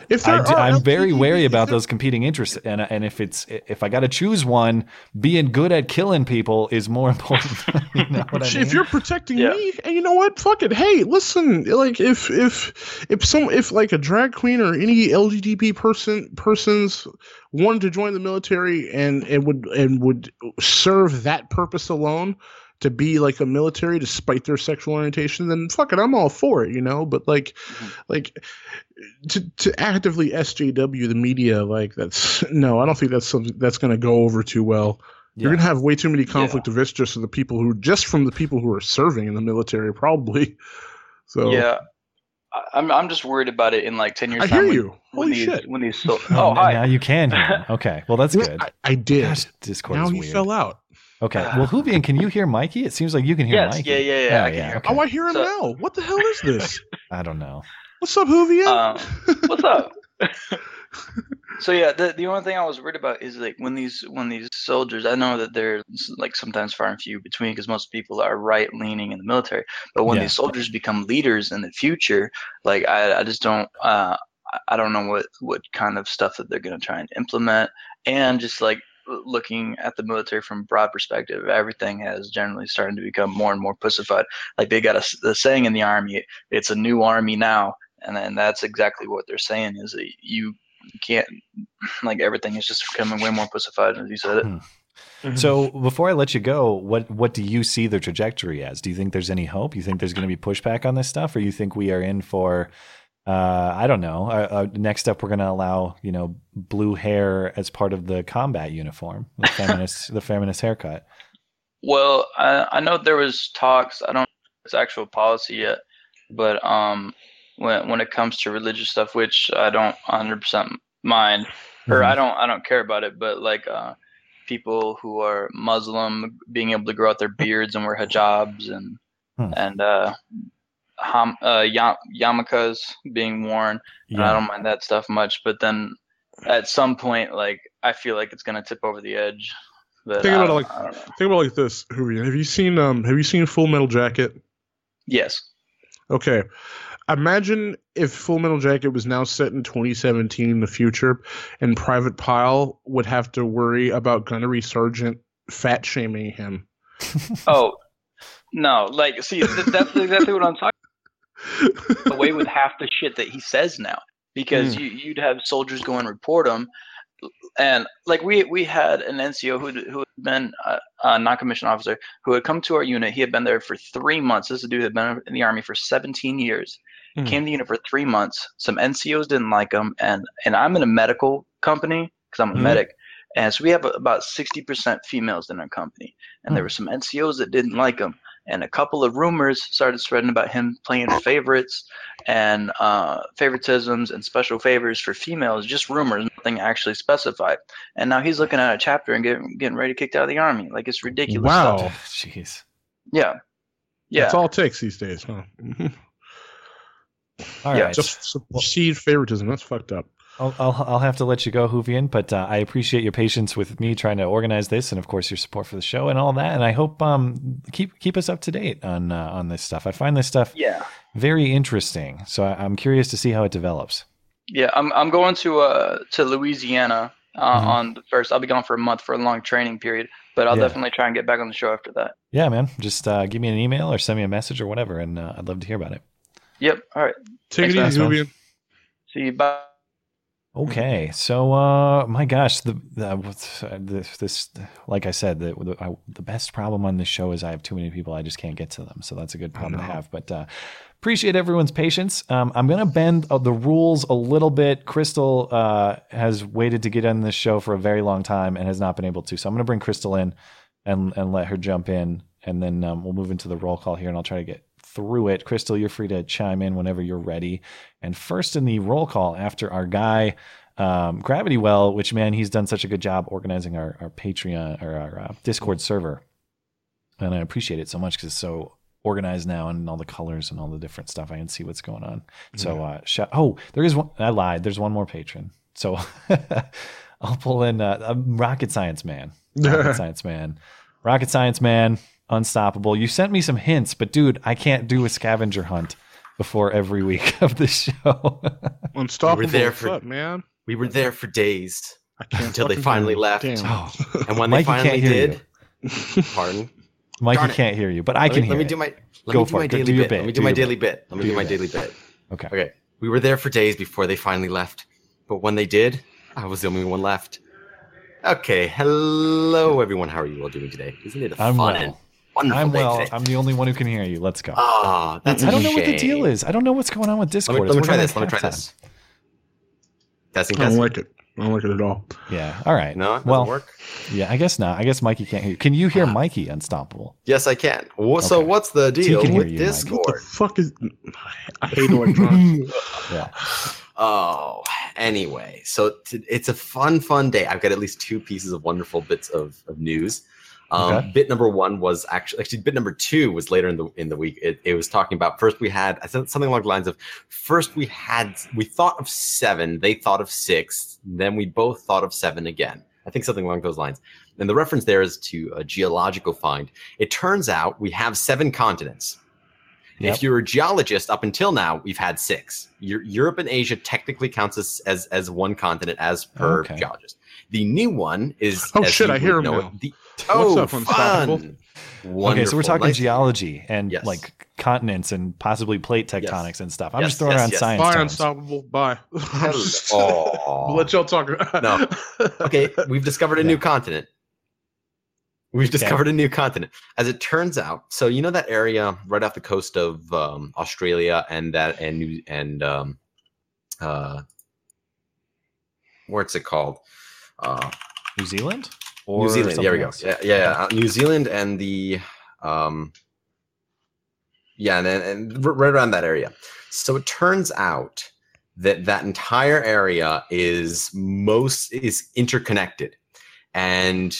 If I, there are am very wary about if those competing interests, and and if it's if I got to choose one, being good at killing people is more important. you know what I If you're protecting Yeah. me, and you know what? Fuck it. Hey, listen. Like if if if some if like a drag queen or any LGBT person persons wanted to join the military and it would and would serve that purpose alone to be like a military despite their sexual orientation, then fuck it, I'm all for it, you know. But like Mhm. like to to actively SJW the media, like that's no, I don't think that's something that's gonna go over too well. You're gonna have way too many conflict of interest just of the people who just from the people who are serving in the military, probably. So Yeah, I- I'm I'm just worried about it in like ten years. I time hear when- you. When Holy these, shit! When these so- Oh, oh now you can. Hear me. Okay, well that's good. I, I did. Gosh, Discord now is he weird. fell out. Okay, well, Hubian, can you hear Mikey? It seems like you can hear Yes, Mikey. yeah, yeah, yeah, Oh, I can hear. okay. Oh, I hear him So- now. What the hell is this? I don't know. What's up, Hoovian? Um, What's up? so yeah, the the only thing I was worried about is like when these when these soldiers. I know that they're like sometimes far and few between because most people are right leaning in the military. But when Yeah. these soldiers become leaders in the future, like I, I just don't. Uh, I- I don't know what what kind of stuff that they're going to try and implement, and just like l- looking at the military from a broad perspective, everything has generally started to become more and more pussified. Like they got a the saying in the army, it's a new army now, and then that's exactly what they're saying is that you you can't like everything is just becoming way more pussified as you said it. Hmm. Mm-hmm. So before I let you go, what what do you see the trajectory as? Do you think there's any hope? You think there's going to be pushback on this stuff, or you think we are in for uh, I don't know. Uh, uh, next up, we're going to allow you know blue hair as part of the combat uniform, the feminist the feminist haircut. Well, I, I know there was talks. I don't know it's actual policy yet, but um, when when it comes to religious stuff, which I don't 100 percent mind, or mm-hmm. I don't I don't care about it, but like uh, people who are Muslim being able to grow out their beards and wear hijabs and hmm. and uh, ham, uh, yam- yarmulkes being worn. Yeah. I don't mind that stuff much, but then at some point, like I feel like it's gonna tip over the edge. But think about it like think about it like this, Julian. Have you seen um Have you seen Full Metal Jacket? Yes. Okay. Imagine if Full Metal Jacket was now set in 2017 in the future, and Private Pile would have to worry about Gunnery Sergeant fat shaming him. oh no! Like, see, that's exactly what I'm talking away with half the shit that he says now because mm. you, you'd have soldiers go and report him and like we we had an NCO who who had been a, a non-commissioned officer who had come to our unit. He had been there for three months. This dude had been in the army for 17 years. Mm. Came to the unit for three months. Some NCOs didn't like him, and and I'm in a medical company because I'm a mm. medic, and so we have about 60% females in our company. And mm. there were some NCOs that didn't like him and a couple of rumors started spreading about him playing favorites and uh, favoritisms and special favors for females. Just rumors, nothing actually specified. And now he's looking at a chapter and getting getting ready to kicked out of the army. Like it's ridiculous. Wow, stuff. jeez. Yeah, yeah. That's all it takes these days, huh? all yeah, right. Just see favoritism. That's fucked up. I'll, I'll, I'll have to let you go, Huvian, but uh, I appreciate your patience with me trying to organize this, and of course your support for the show and all that. And I hope um keep keep us up to date on uh, on this stuff. I find this stuff yeah very interesting, so I, am curious to see how it develops. Yeah, I'm I'm going to uh to Louisiana uh, mm-hmm. on the first. I'll be gone for a month for a long training period, but I'll yeah. definitely try and get back on the show after that. Yeah, man, just uh, give me an email or send me a message or whatever, and uh, I'd love to hear about it. Yep. All right. Take Thanks, it easy, Huvian. See you. Bye. Okay, so uh, my gosh, the, the this, this like I said, the the, I, the, best problem on this show is I have too many people. I just can't get to them, so that's a good problem to have. But uh, appreciate everyone's patience. Um, I'm gonna bend uh, the rules a little bit. Crystal uh, has waited to get on this show for a very long time and has not been able to, so I'm gonna bring Crystal in and and let her jump in, and then um, we'll move into the roll call here, and I'll try to get through it. Crystal, you're free to chime in whenever you're ready. And first in the roll call after our guy, um, Gravity Well, which man, he's done such a good job organizing our, our Patreon or our uh, Discord server. And I appreciate it so much because it's so organized now and all the colors and all the different stuff. I can see what's going on. So, uh, sh- oh, there is one. I lied. There's one more patron. So I'll pull in uh, Rocket Science Man. Rocket Science Man. Rocket Science Man unstoppable. You sent me some hints, but dude, I can't do a scavenger hunt before every week of the show. unstoppable, we were there for, man. We were there for days until they finally left. Oh. And when Mikey they finally did, pardon. Mikey can't hear you, but I can let me, hear. Let me do my let Go me do my daily do bit. bit. Let me do, do my daily bit. Let me do, do my daily bit. Okay. Okay. We were there for days before they finally left, but when they did, I was the only one left. Okay. Hello, everyone. How are you all doing today? Isn't it a I'm fun well. And Wonderful I'm well. I'm the only one who can hear you. Let's go. Ah, oh, that's. I don't know what the deal is. I don't know what's going on with Discord. Let me, let me try this. Let me try this. Testing, I don't like it. I don't like it at all. Yeah. All right. No. well, work. Yeah. I guess not. I guess Mikey can't hear. You. Can you hear ah. Mikey Unstoppable? Yes, I can. Well, so what's the deal so with you, Discord? What the fuck is? I hate electronics. yeah. Oh, anyway, so t- it's a fun, fun day. I've got at least two pieces of wonderful bits of, of news. Um, okay. Bit number one was actually actually bit number two was later in the in the week. It, it was talking about first we had I said something along the lines of first we had we thought of seven, they thought of six, then we both thought of seven again. I think something along those lines. And the reference there is to a geological find. It turns out we have seven continents. Yep. If you're a geologist, up until now, we've had six. Europe and Asia technically counts as, as, as one continent as per okay. geologist. The new one is oh shit, I hear him now. the, Oh, What's up, fun! Okay, so we're talking nice geology and yes. like continents and possibly plate tectonics yes. and stuff. I'm yes, just throwing around science. Bye, unstoppable. Bye. oh. Let y'all talk. no. Okay, we've discovered a yeah. new continent. We've discovered okay. a new continent. As it turns out, so you know that area right off the coast of um, Australia and that and New and um, uh, what's it called? Uh, New Zealand. Or New Zealand. There we go. Yeah, yeah, yeah. Uh, New Zealand and the um, yeah, and, and right around that area. So it turns out that that entire area is most is interconnected, and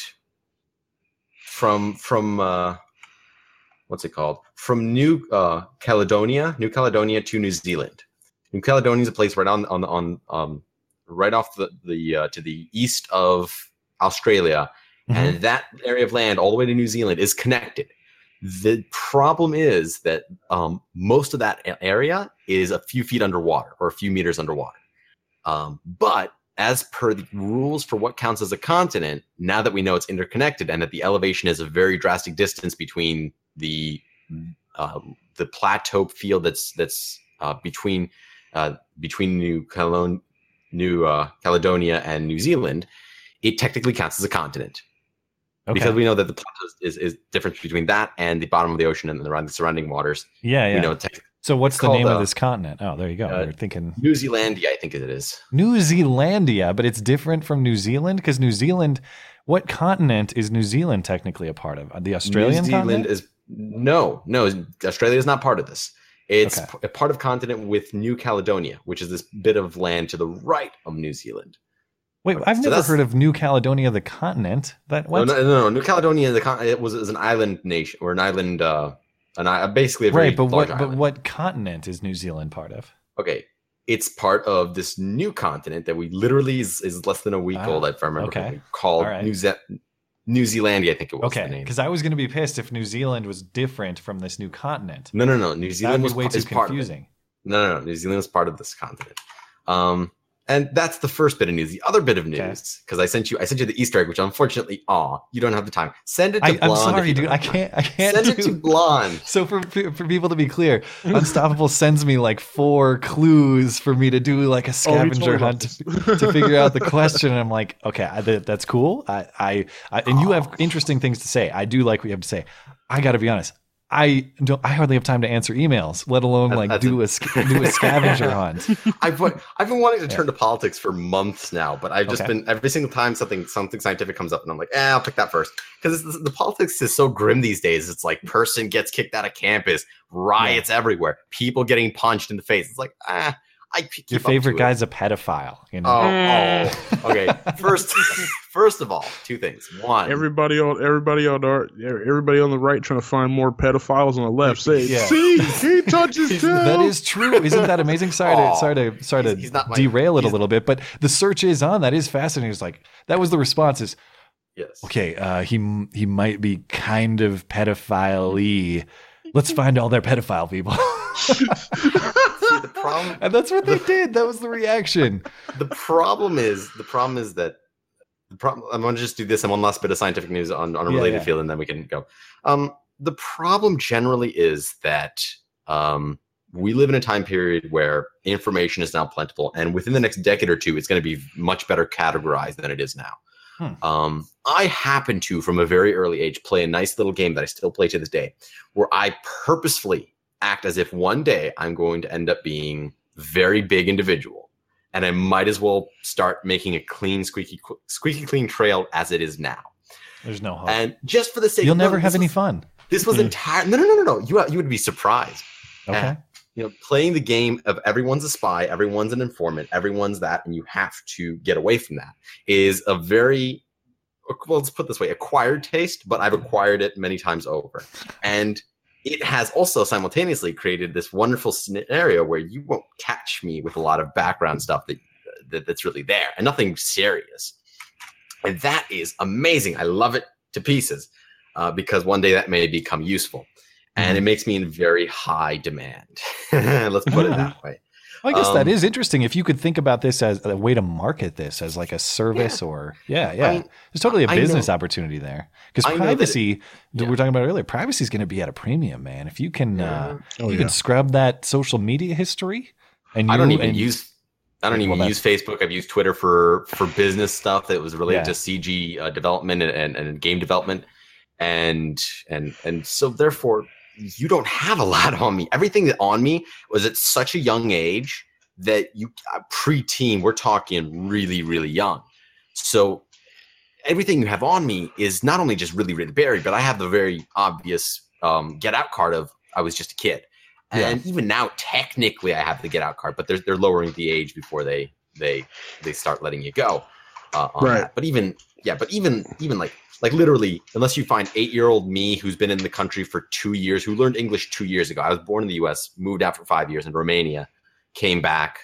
from from uh, what's it called? From New uh, Caledonia, New Caledonia to New Zealand. New Caledonia is a place right on on on um, right off the the uh, to the east of Australia, mm-hmm. and that area of land all the way to New Zealand is connected. The problem is that um, most of that area is a few feet underwater or a few meters underwater. Um, but as per the rules for what counts as a continent, now that we know it's interconnected and that the elevation is a very drastic distance between the uh, the plateau field that's that's uh, between uh, between New Calon- New uh, Caledonia and New Zealand, it technically counts as a continent. Okay. Because we know that the plateau is, is difference between that and the bottom of the ocean and the surrounding waters. Yeah, yeah. We know so what's the name uh, of this continent? Oh, there you go. Uh, We're thinking New Zealandia, I think it is. New Zealandia, but it's different from New Zealand because New Zealand. What continent is New Zealand technically a part of? The Australian New Zealand continent? is no, no. Australia is not part of this. It's okay. a part of continent with New Caledonia, which is this bit of land to the right of New Zealand. Wait, I've so never heard of New Caledonia, the continent. That what? No, no, no. New Caledonia, the it was, it was an island nation or an island, uh, an I basically a very right. But what? Island. But what continent is New Zealand part of? Okay, it's part of this new continent that we literally is, is less than a week old. If I remember okay. called right. New Ze- New Zealandia, I think it was. The name. Okay, because I was going to be pissed if New Zealand was different from this new continent. No, no, no. New Zealand was way too confusing. No, no, no. New Zealand was part of this continent. Um, and that's the first bit of news. The other bit of news, because okay. I sent you, I sent you the Easter egg, which unfortunately, aw, you don't have the time. Send it to I, Blonde. I'm sorry, dude. I can't. I can't. Send do... it to Blonde. So for for people to be clear, Unstoppable sends me like four clues for me to do like a oh, scavenger oh, hunt to, to, figure out the question. And I'm like, okay, I, that's cool. I, I, I and you have interesting things to say. I do like what you have to say. I got to be honest. I don't. I hardly have time to answer emails, let alone like That's do a, a do a scavenger hunt. I've I've been wanting to turn yeah. to politics for months now, but I've just okay. been every single time something something scientific comes up, and I'm like, eh, I'll pick that first because the politics is so grim these days. It's like person gets kicked out of campus, riots yeah. everywhere, people getting punched in the face. It's like ah. I Your favorite guy's it. a pedophile, you know. Oh, oh. okay. First, first of all, two things. One, everybody on everybody on our everybody on the right trying to find more pedophiles on the left. Say, yeah. see, he touches too. That is true. Isn't that amazing? Sorry to sorry to sorry to he's, he's my, derail it a little bit, but the search is on. That is fascinating. It's like that was the response. Is yes. Okay, uh, he he might be kind of pedophile Let's find all their pedophile people. Problem, and that's what they the, did. That was the reaction. The problem is, the problem is that the problem. I'm going to just do this and one last bit of scientific news on, on a related yeah, yeah. field, and then we can go. Um, the problem generally is that um, we live in a time period where information is now plentiful, and within the next decade or two, it's going to be much better categorized than it is now. Hmm. Um, I happen to, from a very early age, play a nice little game that I still play to this day, where I purposefully act as if one day I'm going to end up being very big individual, and I might as well start making a clean, squeaky, squeaky clean trail as it is now. There's no hope. And just for the sake, you'll never have any was, fun. This was mm. entire. No, no, no, no, no. You you would be surprised. Okay. And, you know, playing the game of everyone's a spy, everyone's an informant, everyone's that, and you have to get away from that is a very well, let's put this way, acquired taste, but I've acquired it many times over. And it has also simultaneously created this wonderful scenario where you won't catch me with a lot of background stuff that, that that's really there and nothing serious. And that is amazing. I love it to pieces uh, because one day that may become useful. And it mm-hmm. makes me in very high demand. Let's put it that way. Well, I guess um, that is interesting. If you could think about this as a way to market this as like a service, yeah. or yeah, yeah, I mean, there's totally a business opportunity there. Because privacy, that, yeah. we were talking about earlier, privacy is going to be at a premium, man. If you can, yeah. uh, oh, you can scrub that social media history, and you, I don't even and, use. I don't even well, use Facebook. I've used Twitter for for business stuff that was related to CG uh, development and, and, and game development, and and and so therefore you don't have a lot on me. Everything that on me was at such a young age that you uh, pre-teen. We're talking really, really young. So everything you have on me is not only just really, really buried, but I have the very obvious um, get out card of I was just a kid. And yeah. even now, technically, I have the get out card, but they're they're lowering the age before they they they start letting you go. Uh, right. That. But even yeah, but even even like like literally, unless you find eight year old me who's been in the country for two years, who learned English two years ago. I was born in the U.S., moved out for five years in Romania, came back,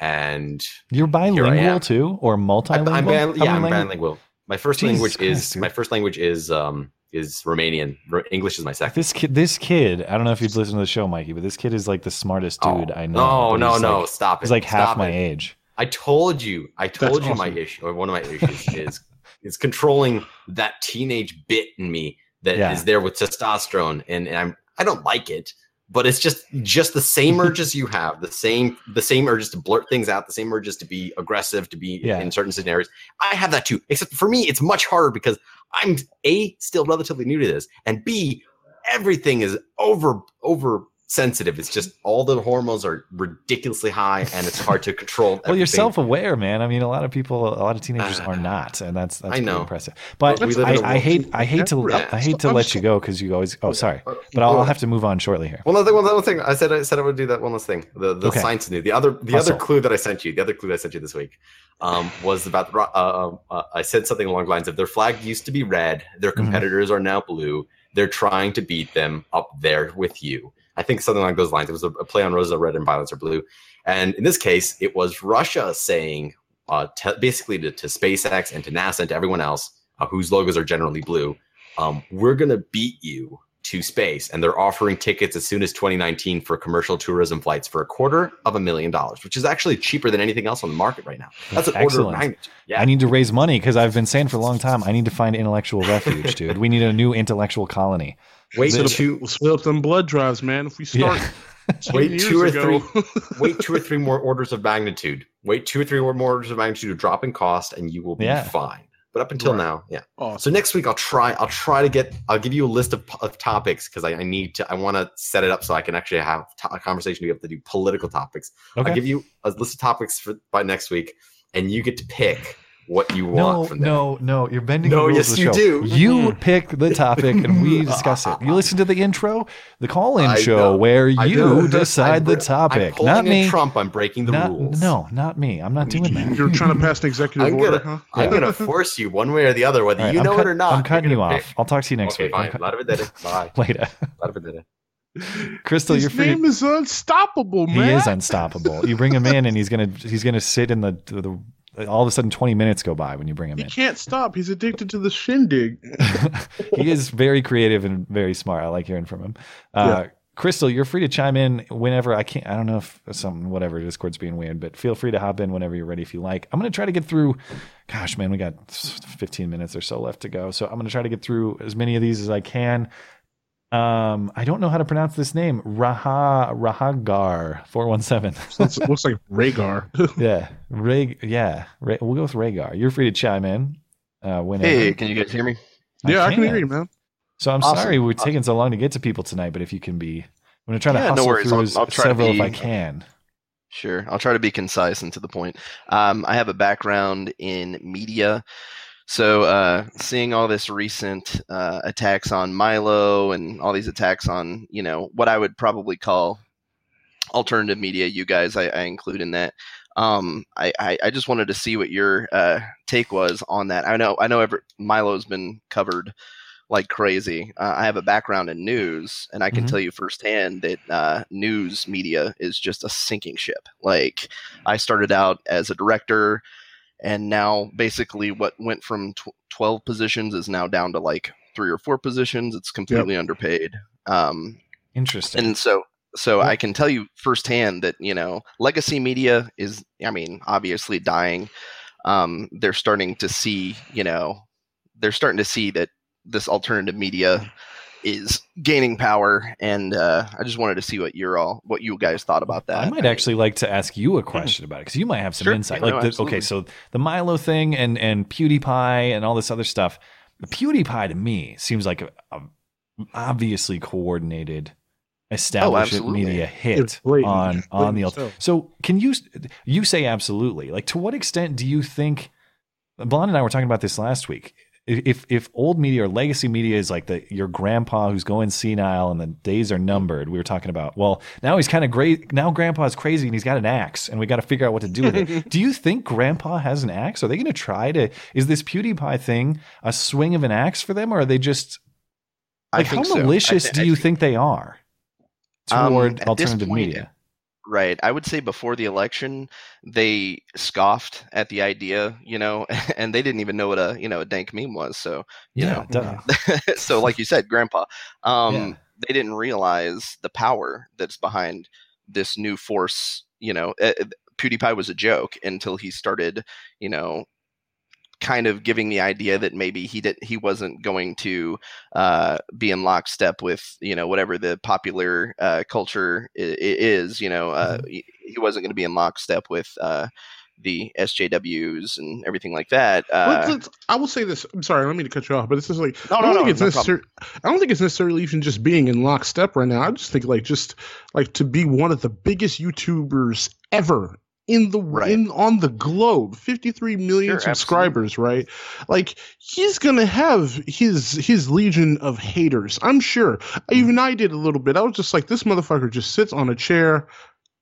and you're bilingual too, or multilingual? I'm, I'm yeah, I'm bilingual. My first Jesus language Christ, is dude. my first language is um is Romanian. English is my second. This kid, this kid, I don't know if you've listened to the show, Mikey, but this kid is like the smartest oh, dude oh, I know. No, no, no, like, stop it. He's like half my age. I told you. I told That's you awesome. my issue, or one of my issues is is controlling that teenage bit in me that yeah. is there with testosterone, and, and I'm I don't like it, but it's just just the same urges you have, the same the same urges to blurt things out, the same urges to be aggressive, to be yeah. in certain scenarios. I have that too. Except for me, it's much harder because I'm a still relatively new to this, and b everything is over over sensitive. It's just all the hormones are ridiculously high, and it's hard to control. well, you're self aware, man. I mean, a lot of people, a lot of teenagers uh, are not, and that's that's I know. impressive. But I, I hate, I hate to, I hate to let you go because you always. Oh, sorry, uh, but I'll, I'll, have to move on shortly here. Well, one other, one other thing. I said, I said I would do that one last thing. The the okay. science new. The other, the other clue that I sent you, the other clue I sent you this week, um, was about. Uh, uh, uh, I said something along the lines of their flag used to be red, their mm-hmm. competitors mm-hmm. are now blue. They're trying to beat them up there with you. I think something along those lines. It was a, play on roses are red and violets are blue. And in this case, it was Russia saying uh, basically to, to, SpaceX and to NASA and to everyone else uh, whose logos are generally blue, um, we're going to beat you to space. And they're offering tickets as soon as 2019 for commercial tourism flights for a quarter of a million dollars, which is actually cheaper than anything else on the market right now. That's, That's an excellent. order of magnitude. Yeah. I need to raise money because I've been saying for a long time, I need to find intellectual refuge, dude. We need a new intellectual colony. Wait two. We'll split up them blood drives, man. If we start. Yeah. wait two or ago. three. wait two or three more orders of magnitude. Wait two or three more orders of magnitude to drop in cost, and you will be yeah. fine. But up until right. now, yeah. Awesome. So next week I'll try. I'll try to get. I'll give you a list of, of topics because I, I, need to. I want to set it up so I can actually have a conversation. We have to do political topics. Okay. I'll give you a list of topics for by next week, and you get to pick what you want no, from them. No, no, you're bending no, the rules yes, of the you show. do. You pick the topic and we discuss it. You listen to the intro, the call-in show know. where you decide the topic. not me. Trump, I'm breaking the not, rules. No, not me. I'm not doing that. You're trying to pass an executive I'm order, gonna, huh? I'm going to force you one way or the other, whether right, you know cut, it or not. I'm cutting you off. Pick. I'll talk to you next okay, week. Fine. A lot of it Bye. Later. A lot of it Crystal, His you're free. name is unstoppable, man. He is unstoppable. You bring him in, and he's gonna he's gonna sit in the the all of a sudden 20 minutes go by when you bring him he in. He can't stop. He's addicted to the shindig. he is very creative and very smart. I like hearing from him. Uh, yeah. Crystal, you're free to chime in whenever I can't. I don't know if something, whatever, Discord's being weird, but feel free to hop in whenever you're ready if you like. I'm going to try to get through, gosh, man, we got 15 minutes or so left to go. So I'm going to try to get through as many of these as I can. Um, I don't know how to pronounce this name. Raha Rahagar four one seven. Looks like Rhaegar. yeah, Ray. Yeah, Ray, we'll go with Rhaegar. You're free to chime in. Uh, whenever. Hey, can you guys hear me? I yeah, can. I can hear you, man. So I'm awesome. sorry we're awesome. taking so long to get to people tonight, but if you can be, I'm gonna try to hustle no worries. through I'll, I'll several be, if I can. Sure, I'll try to be concise and to the point. Um, I have a background in media. So uh, seeing all this recent uh, attacks on Milo and all these attacks on you know what I would probably call alternative media, you guys I, I include in that. Um, I, I, I, just wanted to see what your uh, take was on that. I know I know every, Milo's been covered like crazy. Uh, I have a background in news, and I can mm-hmm. tell you firsthand that uh, news media is just a sinking ship. Like I started out as a director and now basically what went from tw- 12 positions is now down to like three or four positions it's completely yep. underpaid um interesting and so so I can tell you firsthand that you know legacy media is, I mean, obviously dying. Um, they're starting to see, you know, they're starting to see that this alternative media is gaining power, and uh, I just wanted to see what you're all, what you guys thought about that. I might actually like to ask you a hmm. question about it because you might have some sure, insight. Yeah, like, no, the, okay, so the Milo thing and and PewDiePie and all this other stuff. PewDiePie to me seems like a, a obviously coordinated establishment oh, media hit on on the so. so can you you say absolutely like to what extent do you think Blonde and I were talking about this last week if if old media or legacy media is like the your grandpa who's going senile and the days are numbered, we were talking about. Well, now he's kind of great. Now grandpa's crazy and he's got an axe, and we got to figure out what to do with it. do you think grandpa has an axe? Are they going to try to? Is this PewDiePie thing a swing of an axe for them, or are they just like how malicious so. th- do you think they are toward um, alternative point, media? Right. I would say before the election, they scoffed at the idea, you know, and they didn't even know what a, you know, a dank meme was. So, you yeah, know, so like you said, grandpa, um, yeah. they didn't realize the power that's behind this new force, you know, uh, PewDiePie was a joke until he started, you know, kind of giving the idea that maybe he did he wasn't going to uh, be in lockstep with you know whatever the popular uh, culture is. You know, uh, mm-hmm. he wasn't going to be in lockstep with uh, the SJWs and everything like that. Uh, let's, let's, I will say this. I'm sorry, I don't mean to cut you off, but this is like no, I don't no, think it's no necessary. I don't think it's necessarily even just being in lockstep right now. I just think like just like to be one of the biggest YouTubers ever in the right. in on the globe 53 million sure, subscribers absolutely. right like he's gonna have his his legion of haters i'm sure mm-hmm. even i did a little bit i was just like this motherfucker just sits on a chair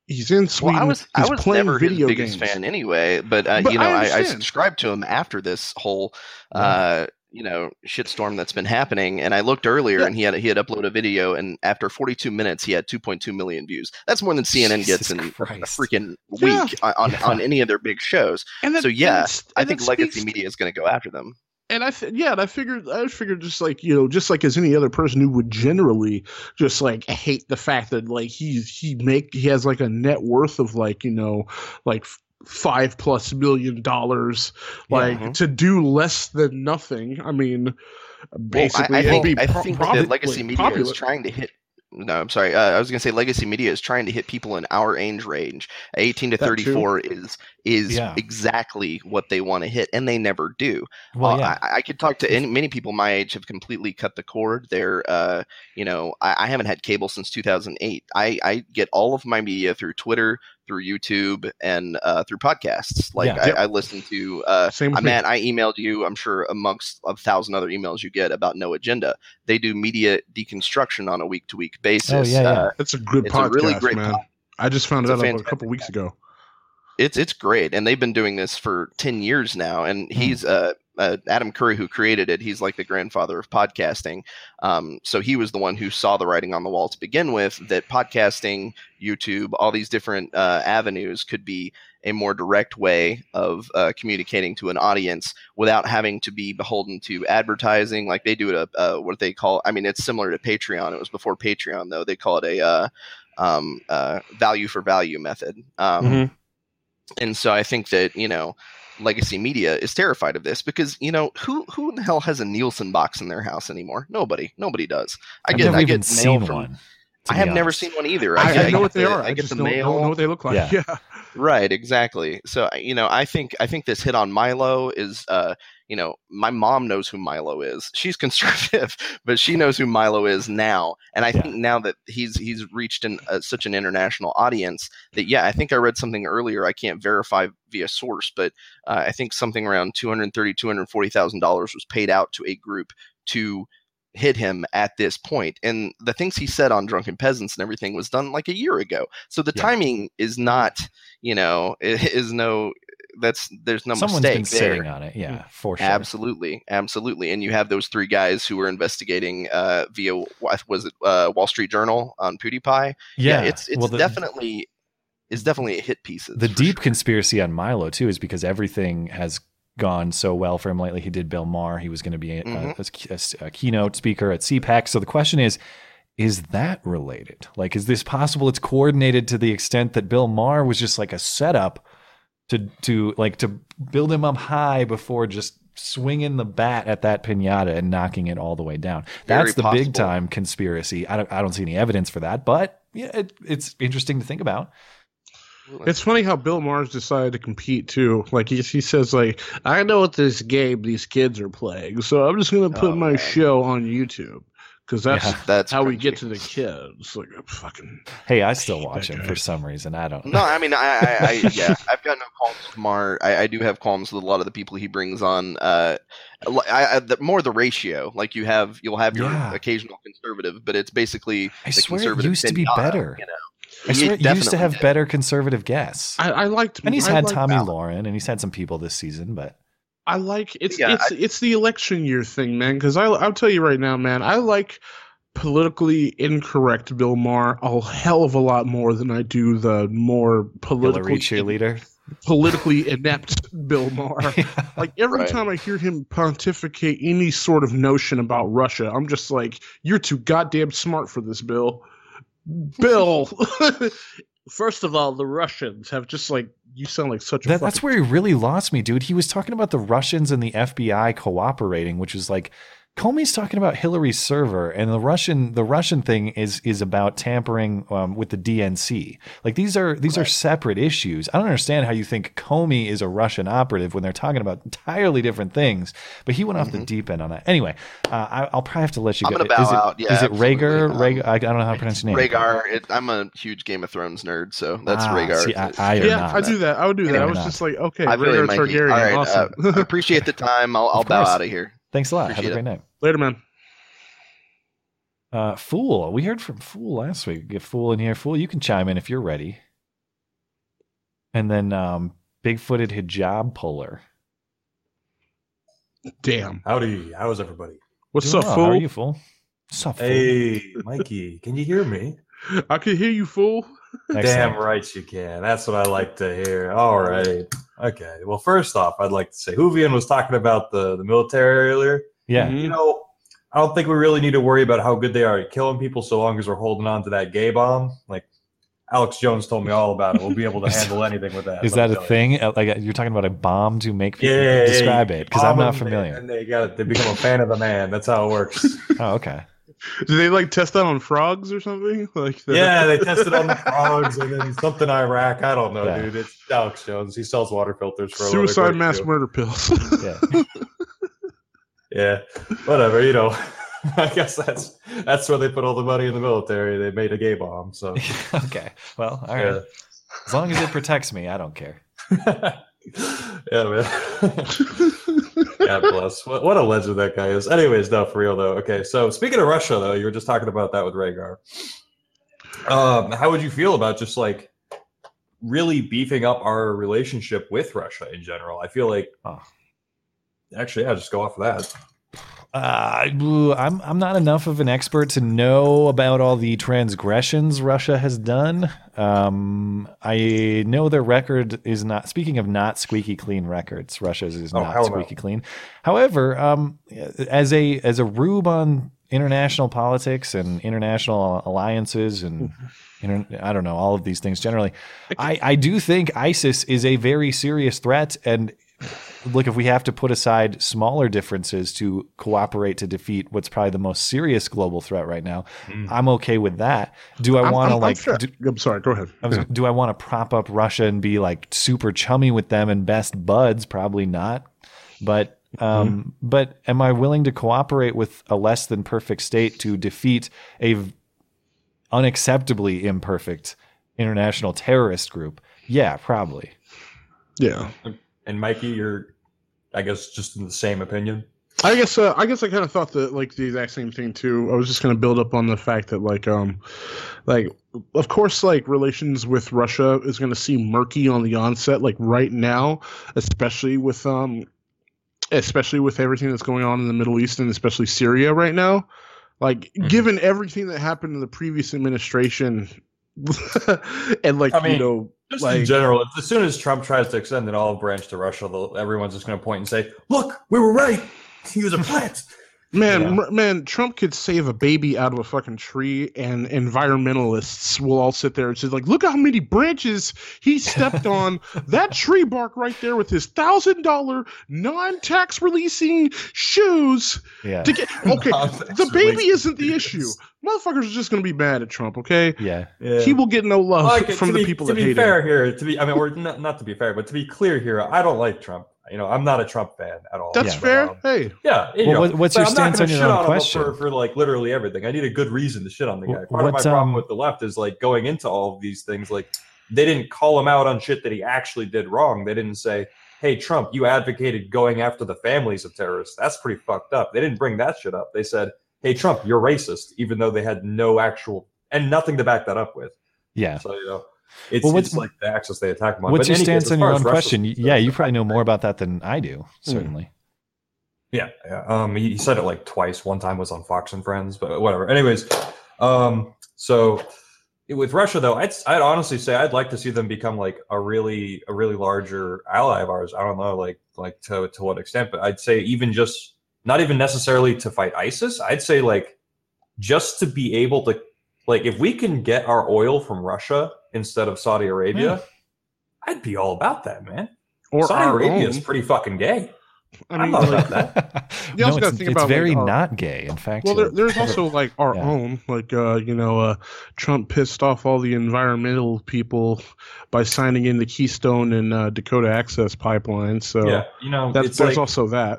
he's in Sweden. Well, I was I was never video his biggest games. fan anyway, but, uh, but you know I, I, I, subscribed to him after this whole uh, you know shitstorm that's been happening and i looked earlier yeah. and he had he had uploaded a video and after 42 minutes he had 2.2 million views that's more than cnn Jesus gets in Christ. a freaking week yeah. on, yeah. on any of their big shows that, so yeah i think legacy media is going to go after them and I th- yeah, and I figured I figured just like you know, just like as any other person who would generally just like hate the fact that like he's he make he has like a net worth of like you know like five plus million dollars like yeah, mm-hmm. to do less than nothing i mean basically well, I, I, think, I think that legacy media popular. is trying to hit no, I'm sorry. Uh, I was going to say legacy media is trying to hit people in our age range. 18 to 34 is is yeah. exactly what they want to hit, and they never do. Well, uh, yeah. I, I, could talk to any, many people my age have completely cut the cord. They're, uh, you know, I, I, haven't had cable since 2008. I, I get all of my media through Twitter, through YouTube, and uh, through podcasts. Like yeah. I, I, listen to. Uh, Same man, I emailed you. I'm sure amongst a thousand other emails you get about No Agenda. They do media deconstruction on a week to week basis. Oh yeah, yeah. Uh, that's a good podcast, a really great man. Pod- I just found it out a couple weeks ago it's it's great, and they've been doing this for ten years now. And hmm. he's uh, uh, Adam Curry, who created it. He's like the grandfather of podcasting. Um, so he was the one who saw the writing on the wall to begin with that podcasting, YouTube, all these different uh, avenues could be a more direct way of uh, communicating to an audience without having to be beholden to advertising like they do it a, uh, what they call i mean it's similar to patreon it was before patreon though they call it a uh, um, uh, value for value method um, mm-hmm and so I think that you know legacy media is terrified of this because you know who who the hell has a Nielsen box in their house anymore? Nobody, nobody does. I I've get I get mail from. One, I have honest. never seen one either. I, I, I know what they the, are. I, get the mail. I don't know what they look like. Yeah. yeah. Right. Exactly. So you know, I think I think this hit on Milo is uh, you know, my mom knows who Milo is. She's conservative, but she knows who Milo is now. And I yeah. think now that he's he's reached an, uh, such an international audience that yeah, I think I read something earlier. I can't verify via source, but uh, I think something around two hundred thirty, two hundred forty thousand dollars was paid out to a group to hit him at this point. And the things he said on Drunken Peasants and everything was done like a year ago. So the yeah. timing is not, you know, is no that's there's no Someone's mistake been there. sitting on it. Yeah, for sure. Absolutely, absolutely. And you have those three guys who were investigating uh, via was it uh, Wall Street Journal on PewDiePie. Yeah, yeah it's it's well, the, definitely is definitely a hit piece. The deep sure. conspiracy on Milo too is because everything has gone so well for him lately. He did Bill Maher. He was going to be a, mm-hmm. a, a, a, keynote speaker at CPAC. So the question is, is that related? Like, is this possible? It's coordinated to the extent that Bill Maher was just like a setup to to like to build him up high before just swinging the bat at that pinata and knocking it all the way down. Very That's the possible. big time conspiracy. I don't, I don't see any evidence for that, but yeah, it, it's interesting to think about. It's funny how Bill Maher's decided to compete too. Like he, he says, like I know what this game these kids are playing, so I'm just gonna put oh, my man. show on YouTube because that's yeah, that's how cringy. we get to the kids. Like fucking. Hey, I still watch him for some reason. I don't. Know. No, I mean, I, I, I yeah, I've got no qualms with Maher. I, I, do have qualms with a lot of the people he brings on. Uh, I, I the, more the ratio. Like you have, you'll have your yeah. occasional conservative, but it's basically I swear it used to be better. You know. I swear he used to have did. better conservative guests. I, I liked, and he's I had Tomi Lahren, and he's had some people this season, but I like it's yeah, it's I, it's the election year thing, man. Because I I'll tell you right now, man, I like politically incorrect Bill Maher a hell of a lot more than I do the more politically cheerleader. Politically inept Bill Maher. yeah, like every right. time I hear him pontificate any sort of notion about Russia, I'm just like, you're too goddamn smart for this, Bill. Bill. First of all, the Russians have just like you sound like such a. That, that's where he really lost me, dude. He was talking about the Russians and the FBI cooperating, which is like Comey's talking about Hillary's server, and the Russian the Russian thing is is about tampering um, with the DNC. Like these are these right. are separate issues. I don't understand how you think Comey is a Russian operative when they're talking about entirely different things. But he went off mm-hmm. the deep end on that. Anyway, uh, I, will probably have to let you I'm go. Gonna bow is it, out. Yeah, is it Rhaegar? Um, Rhaegar? I, don't know how to pronounce your name. Rhaegar. It, I'm a huge Game of Thrones nerd, so that's ah, Rhaegar. See, I, I yeah, not. I do that. I would do that. I was not. just like, okay, I really Targaryen. All right, awesome. uh, appreciate the time. I'll, I'll bow out of here. Thanks a lot. Appreciate have a great it. night. Later, man. Uh, Fool, we heard from Fool last week. Get Fool in here. Fool, you can chime in if you're ready. And then um, Big-footed hijab puller. Damn. Howdy. How is everybody? What's Doing up, well. Fool? How are you, Fool? What's up, Fool? Hey, Mikey. Can you hear me? I can hear you, Fool. Damn right you can. That's what I like to hear. All right. Okay. Well, first off, I'd like to say Hoovian was talking about the, the military earlier. Yeah. Mm-hmm. You know, I don't think we really need to worry about how good they are at killing people so long as we're holding on to that gay bomb. Like Alex Jones told me all about it. We'll be able to handle anything with that. Is that a thing? Uh, like uh, you're talking about a bomb to make people yeah, describe it because I'm not familiar. And they got they become a fan of the man. That's how it works. oh, okay. Do they like test that on frogs or something? Like yeah, they tested on the frogs and then something Iraq. I don't know, yeah. dude. It's Alex Jones. He sells water filters for suicide mass too. murder pills. yeah yeah, whatever. You know, I guess that's that's where they put all the money in the military. They made a gay bomb. So okay, well, all right. Yeah. As long as it protects me, I don't care. Yeah, man. God bless. What, what a legend that guy is. Anyways, no, for real though. Okay, so speaking of Russia, though, you were just talking about that with Rhaegar. Um, how would you feel about just like really beefing up our relationship with Russia in general? I feel like oh actually, yeah, just go off of that. Uh, I'm I'm not enough of an expert to know about all the transgressions Russia has done. Um, I know their record is not. Speaking of not squeaky clean records, Russia's is oh, not squeaky no. clean. However, um, as a as a rube on international politics and international alliances and I don't know all of these things generally, I I do think ISIS is a very serious threat and look, if we have to put aside smaller differences to cooperate to defeat what's probably the most serious global threat right now, mm. I'm okay with that. Do I want to like? Sure. Do, I'm sorry. Go ahead. I was, do I want to prop up Russia and be like super chummy with them and best buds? Probably not. But um, mm. but am I willing to cooperate with a less than perfect state to defeat a unacceptably imperfect international terrorist group? Yeah, probably. Yeah. And Mikey, you're, I guess, just in the same opinion. I guess uh, I guess I kind of thought that like the exact same thing too. I was just gonna build up on the fact that like um like of course like relations with Russia is gonna seem murky on the onset like right now, especially with um especially with everything that's going on in the Middle East and especially Syria right now. Like mm-hmm. given everything that happened in the previous administration and like I mean, you know just like, in general, as soon as Trump tries to extend an olive branch to Russia, everyone's just going to point and say, "Look, we were right. He was a plant." Man, yeah. man, Trump could save a baby out of a fucking tree, and environmentalists will all sit there and say, like, look how many branches he stepped on. that tree bark right there with his thousand dollar non-tax releasing shoes. Yeah. To get okay, the baby isn't the issue. Motherfuckers are just gonna be mad at Trump. Okay. Yeah. yeah. He will get no love like, from the be, people to that be hate fair him. here, to be, I mean, we're not, not to be fair, but to be clear here, I don't like Trump you know, I'm not a Trump fan at all. That's yeah. fair. Um, hey, yeah. You well, know, what's your stance on your own question? For, for, like literally everything, I need a good reason to shit on the guy. Part what, of my problem um, with the left is like going into all of these things. Like they didn't call him out on shit that he actually did wrong. They didn't say, "Hey, Trump, you advocated going after the families of terrorists. That's pretty fucked up." They didn't bring that shit up. They said, "Hey, Trump, you're racist," even though they had no actual and nothing to back that up with. Yeah. So you know. It's, well, it's like the axis they attack them on. What's but your stance case, on your own question? Yeah, you probably know more about that than I do, Hmm. certainly. Yeah, yeah. Um, he, he, said it like twice. One time was on Fox and Friends, but whatever. Anyways, um, so with Russia though, I'd I'd honestly say I'd like to see them become like a really a really larger ally of ours. I don't know, like like to to what extent, but I'd say even just not even necessarily to fight ISIS. I'd say like just to be able to like if we can get our oil from Russia instead of Saudi Arabia, yeah. I'd be all about that, man. Or Saudi Arabia is pretty fucking gay. I mean, like, about that. no, it's, it's about, very like, our, not gay. In fact, well, there, there's also like our yeah. own, like uh, you know, uh, Trump pissed off all the environmental people by signing in the Keystone and uh, Dakota Access pipeline. So yeah, you know, that's, there's like, also that.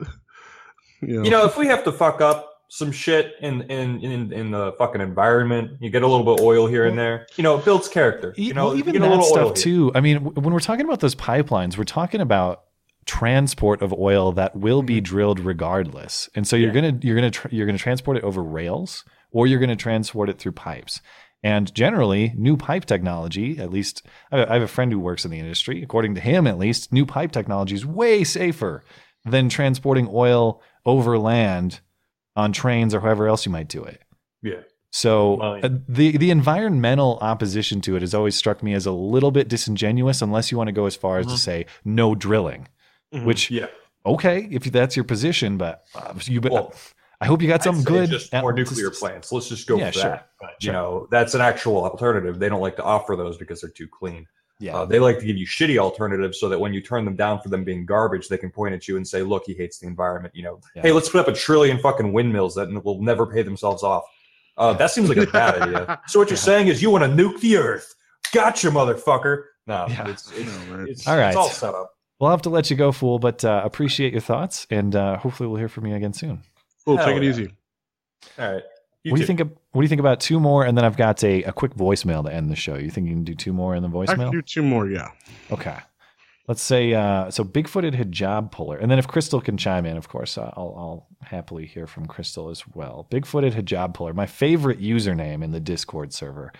You know. you know, if we have to fuck up some shit in in in in the fucking environment. You get a little bit of oil here and there. You know, it builds character. You know, well, even that stuff too. I mean, when we're talking about those pipelines, we're talking about transport of oil that will be mm-hmm. drilled regardless. And so you're yeah. gonna you're gonna tra- you're gonna transport it over rails or you're gonna transport it through pipes. And generally, new pipe technology, at least I have a friend who works in the industry. According to him, at least, new pipe technology is way safer than transporting oil over land on trains or however else you might do it. Yeah. So uh, the the environmental opposition to it has always struck me as a little bit disingenuous, unless you want to go as far as mm-hmm. to say no drilling, mm-hmm. which yeah, okay, if that's your position, but uh, you. Well, I hope you got something good. Just more nuclear just, plants. Let's just go yeah, for sure. that. But, you sure. know, that's an actual alternative. They don't like to offer those because they're too clean. Yeah. Uh, they like to give you shitty alternatives so that when you turn them down for them being garbage, they can point at you and say, "Look, he hates the environment." You know, yeah. hey, let's put up a trillion fucking windmills that will never pay themselves off. Uh, that seems like a bad idea. So what you're yeah. saying is you want to nuke the Earth? Gotcha, motherfucker. No, yeah. it's, it's, it's, all right. It's all set up. We'll have to let you go, fool. But uh, appreciate your thoughts, and uh, hopefully we'll hear from you again soon. Cool. Hell take it easy. All right. You what do you think? Of, what do you think about two more? And then I've got a, a quick voicemail to end the show. You think you can do two more in the voicemail? I can do two more. Yeah. Okay. Let's say uh, so. Bigfooted hijab puller, and then if Crystal can chime in, of course, uh, I'll, I'll happily hear from Crystal as well. Bigfooted hijab puller, my favorite username in the Discord server.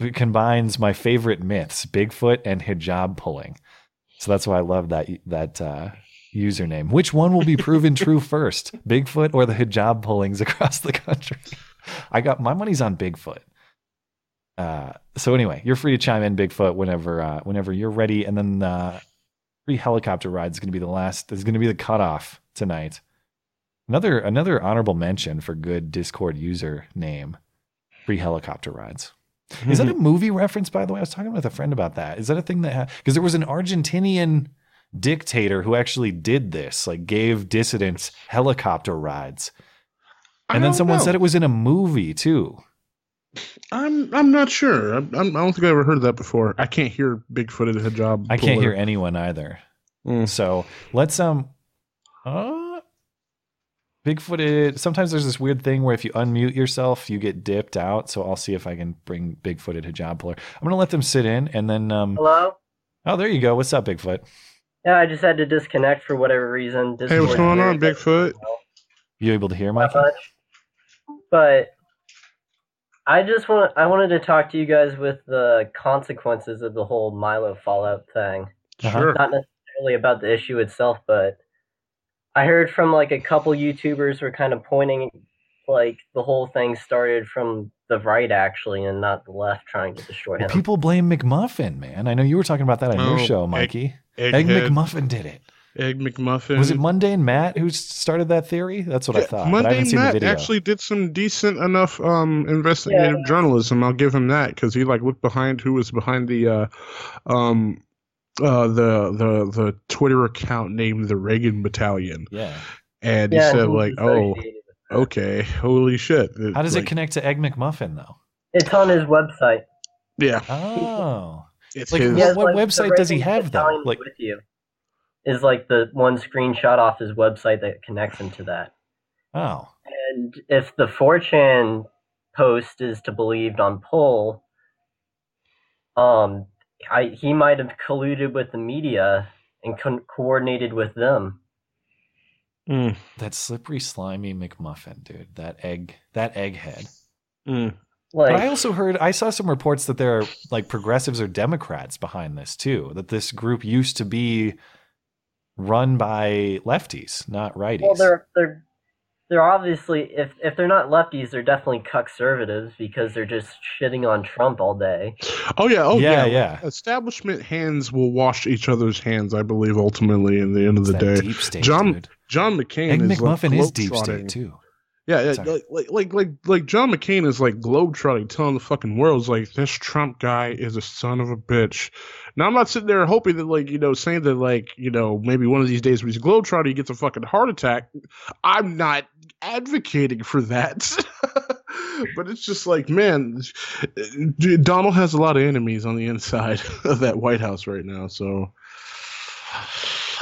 It combines my favorite myths, Bigfoot and hijab pulling. So that's why I love that that uh, username. Which one will be proven true first, Bigfoot or the hijab pullings across the country? I got my money's on Bigfoot. Uh, so anyway, you're free to chime in, Bigfoot, whenever uh, whenever you're ready. And then uh, free helicopter ride is going to be the last. Is going to be the cutoff tonight. Another another honorable mention for good Discord user name. Free helicopter rides. Mm-hmm. Is that a movie reference, by the way? I was talking with a friend about that. Is that a thing that because there was an Argentinian dictator who actually did this, like gave dissidents helicopter rides. And then someone know. said it was in a movie too. I'm I'm not sure. I'm, I'm, I do not think I ever heard of that before. I can't hear Bigfooted hijab. I can't hear anyone either. Mm. So let's um, uh, Bigfooted. Sometimes there's this weird thing where if you unmute yourself, you get dipped out. So I'll see if I can bring Bigfooted hijab puller. I'm gonna let them sit in and then um. Hello. Oh, there you go. What's up, Bigfoot? Yeah, I just had to disconnect for whatever reason. Discord hey, what's going on, Bigfoot? You able to hear, Mike? But I just want I wanted to talk to you guys with the consequences of the whole Milo Fallout thing. Uh-huh. Sure. Not necessarily about the issue itself, but I heard from like a couple YouTubers were kind of pointing like the whole thing started from the right actually and not the left trying to destroy well, him. People blame McMuffin, man. I know you were talking about that on Oh, your show, Egg- Mikey. Egg, McMuffin did it. Egg McMuffin. Was it Mundane Matt who started that theory? That's what I thought. but I haven't the Matt video. actually did some decent enough um, investigative journalism. I'll give him that because he like looked behind who was behind the uh, um, uh, the the the Twitter account named the Reagan Battalion. Yeah. and Yeah, he said like, "Oh, associated okay, holy shit." How does like, it connect to Egg McMuffin though? It's on his website. Yeah. Oh. It's like his- what, He has, what like, website does he have though? Like with you is like the one screenshot off his website that connects him to that. oh. And if the 4chan post is to believed on poll, um, I, he might have colluded with the media and co- coordinated with them. Mm. That slippery, slimy McMuffin, dude. That egg, that egghead. Mm. but I also heard, I saw some reports that there are like progressives or Democrats behind this too. That this group used to be run by lefties, not righties. Well, they're they're they're obviously if if they're not lefties, they're definitely conservatives because they're just shitting on Trump all day. Oh yeah, oh Yeah, yeah, yeah. Establishment hands will wash each other's hands, I believe. Ultimately, in the end of the It's day, deep state, John dude. John McCain Egg is McMuffin like is deep state too. Yeah, Sorry. like, like like like John McCain is like globetrotting, telling the fucking world like this Trump guy is a son of a bitch. Now I'm not sitting there hoping that like you know saying that like you know maybe one of these days when he's globetrotting he gets a fucking heart attack. I'm not advocating for that, but it's just like man, Donald has a lot of enemies on the inside of that White House right now, so.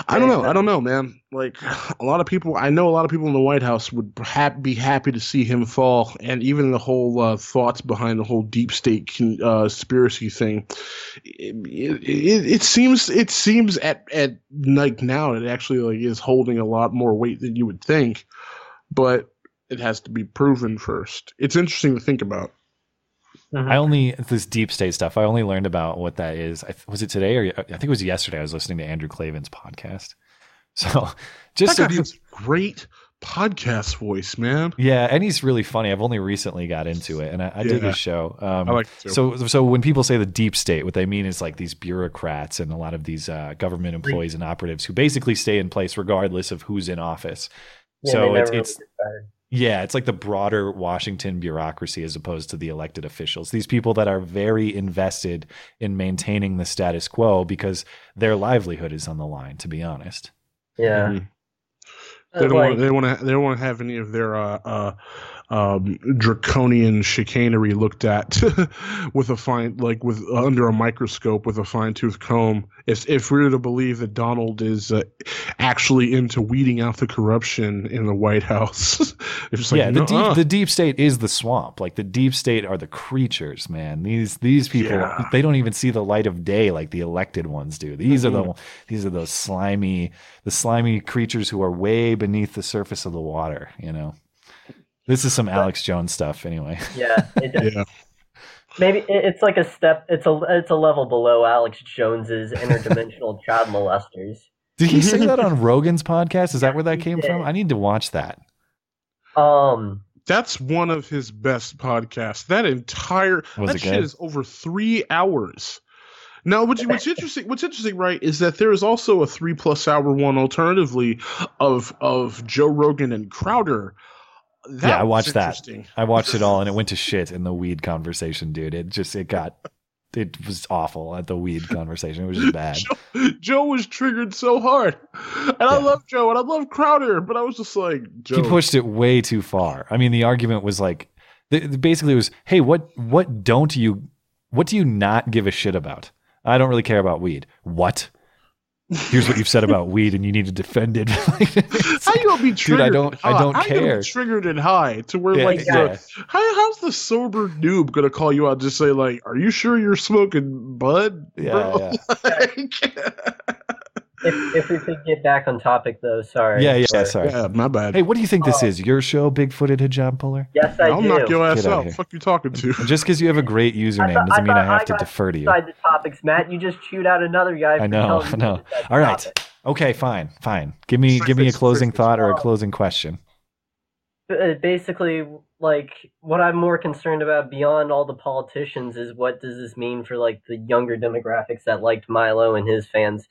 I don't know. I don't know, man. Like a lot of people, I know a lot of people in the White House would ha- be happy to see him fall, and even the whole uh, thoughts behind the whole deep state con- uh, conspiracy thing. It, it, it seems it seems at at like now it actually like is holding a lot more weight than you would think, but it has to be proven first. It's interesting to think about. I only this deep state stuff. I only learned about what that is. I, was it today or I think it was yesterday? I was listening to Andrew Klavan's podcast. So just that so guy you, has great podcast voice, man. yeah, and he's really funny. I've only recently got into it, and I, I dig Yeah. his show. Um, I like. So, so when people say the deep state, what they mean is like these bureaucrats and a lot of these uh, government employees and operatives who basically stay in place regardless of who's in office. Yeah, so it's never it's really get fired. Yeah, it's like the broader Washington bureaucracy as opposed to the elected officials. These people that are very invested in maintaining the status quo because their livelihood is on the line, to be honest. Yeah. Mhm. They don't want. They want to. They don't want to have any of their uh, uh, um, draconian chicanery looked at with a fine, like with under a microscope with a fine tooth comb. If if we were to believe that Donald is uh, actually into weeding out the corruption in the White House, it's like yeah, the deep the deep state is the swamp. Like the deep state are the creatures, man. These these people Yeah. they don't even see the light of day like the elected ones do. These are Mhm. the these are those slimy the slimy creatures who are way beneath the surface of the water, you know. This is some Alex Jones stuff anyway. Yeah, it does. yeah. Maybe it's like a step. It's a it's a level below Alex Jones's interdimensional child molesters. Did he say that on Rogan's podcast? Is that where that came from? I need to watch that. Um, That's one of his best podcasts. That entire Was that it shit good? is over three hours. Now, what's, what's interesting? What's interesting, right, is that there is also a three plus hour one, alternatively, of of Joe Rogan and Crowder. That yeah, I watched that. I watched it all and it went to shit in the weed conversation, dude. It just it got it was awful at the weed conversation. It was just bad. Joe, Joe was triggered so hard, and I love Joe and I love Crowder, but I was just like, Joe, He pushed it way too far. I mean, the argument was like, basically, it was, hey, what what don't you, what do you not give a shit about? I don't really care about weed. What? Here's what you've said about weed, and you need to defend it. How you gonna be Dude, triggered? I don't- I don't How care. triggered and high to where Yeah, like yeah. the, how, how's the sober noob gonna call you out? Just say like, "Are you sure you're smoking bud?" Yeah, bro?" if, if we could get back on topic though, sorry. yeah, yeah. Sorry. Yeah, my bad. Hey, what do you think this is? Your show, Big-footed hijab puller? Yes, I do. I'll do. knock your ass Get outta out. Fuck you talking to? Just because you have a great username thought- doesn't mean I thought have to defer to you. Inside the topics, Matt. You just chewed out another guy. I know, I know. All right. topic. Okay, fine, fine. Give me give me a closing thought or a closing question. Uh, basically like what i'm more concerned about beyond all the politicians is what does this mean for like the younger demographics that liked milo and his fans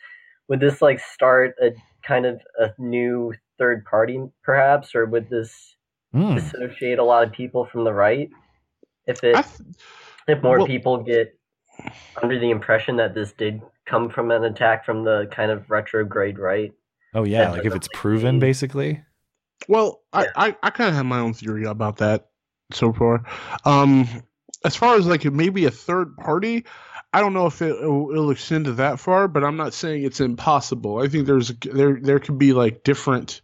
would this like start a kind of a new third party, perhaps, or would this mm. dissociate a lot of people from the right? If it, th- if more well, people get under the impression that this did come from an attack from the kind of retrograde right. Oh yeah, like if it's proven, basically. Well, yeah. I, I, I kind of have my own theory about that so far. Um, as far as like maybe a third party, I don't know if it, will extend to that far, but I'm not saying it's impossible. I think there's there there could be like different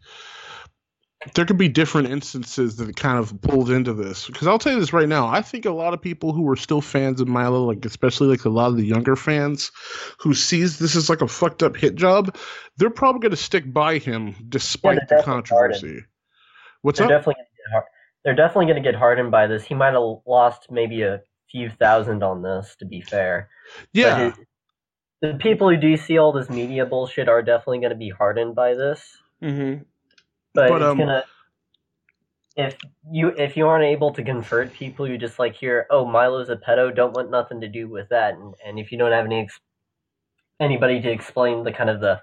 there could be different instances that kind of pulled into this. Because I'll tell you this right now, I think a lot of people who are still fans of Milo, like especially like a lot of the younger fans, who sees this as like a fucked up hit job, they're probably going to stick by him despite yeah, the controversy. Hardened. What's they're up? Definitely they're definitely going to get hardened by this. He might have lost maybe a few thousand on this, to be fair. Yeah. the people who do see all this media bullshit are definitely going to be hardened by this. Mm-hmm. But, but, it's um, gonna. If you if you aren't able to convert people, you just like hear, "Oh, Milo's a pedo," don't want nothing to do with that, and, and if you don't have any ex- anybody to explain the kind of the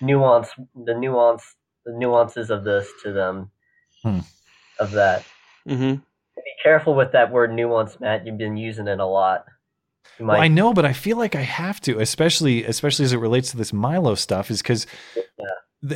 nuance, the nuance, the nuances of this to them, hmm. of that. Mm-hmm. Be careful with that word nuance, Matt. You've been using it a lot. Might... Well, I know, but I feel like I have to, especially especially as it relates to this Milo stuff, is because. Yeah.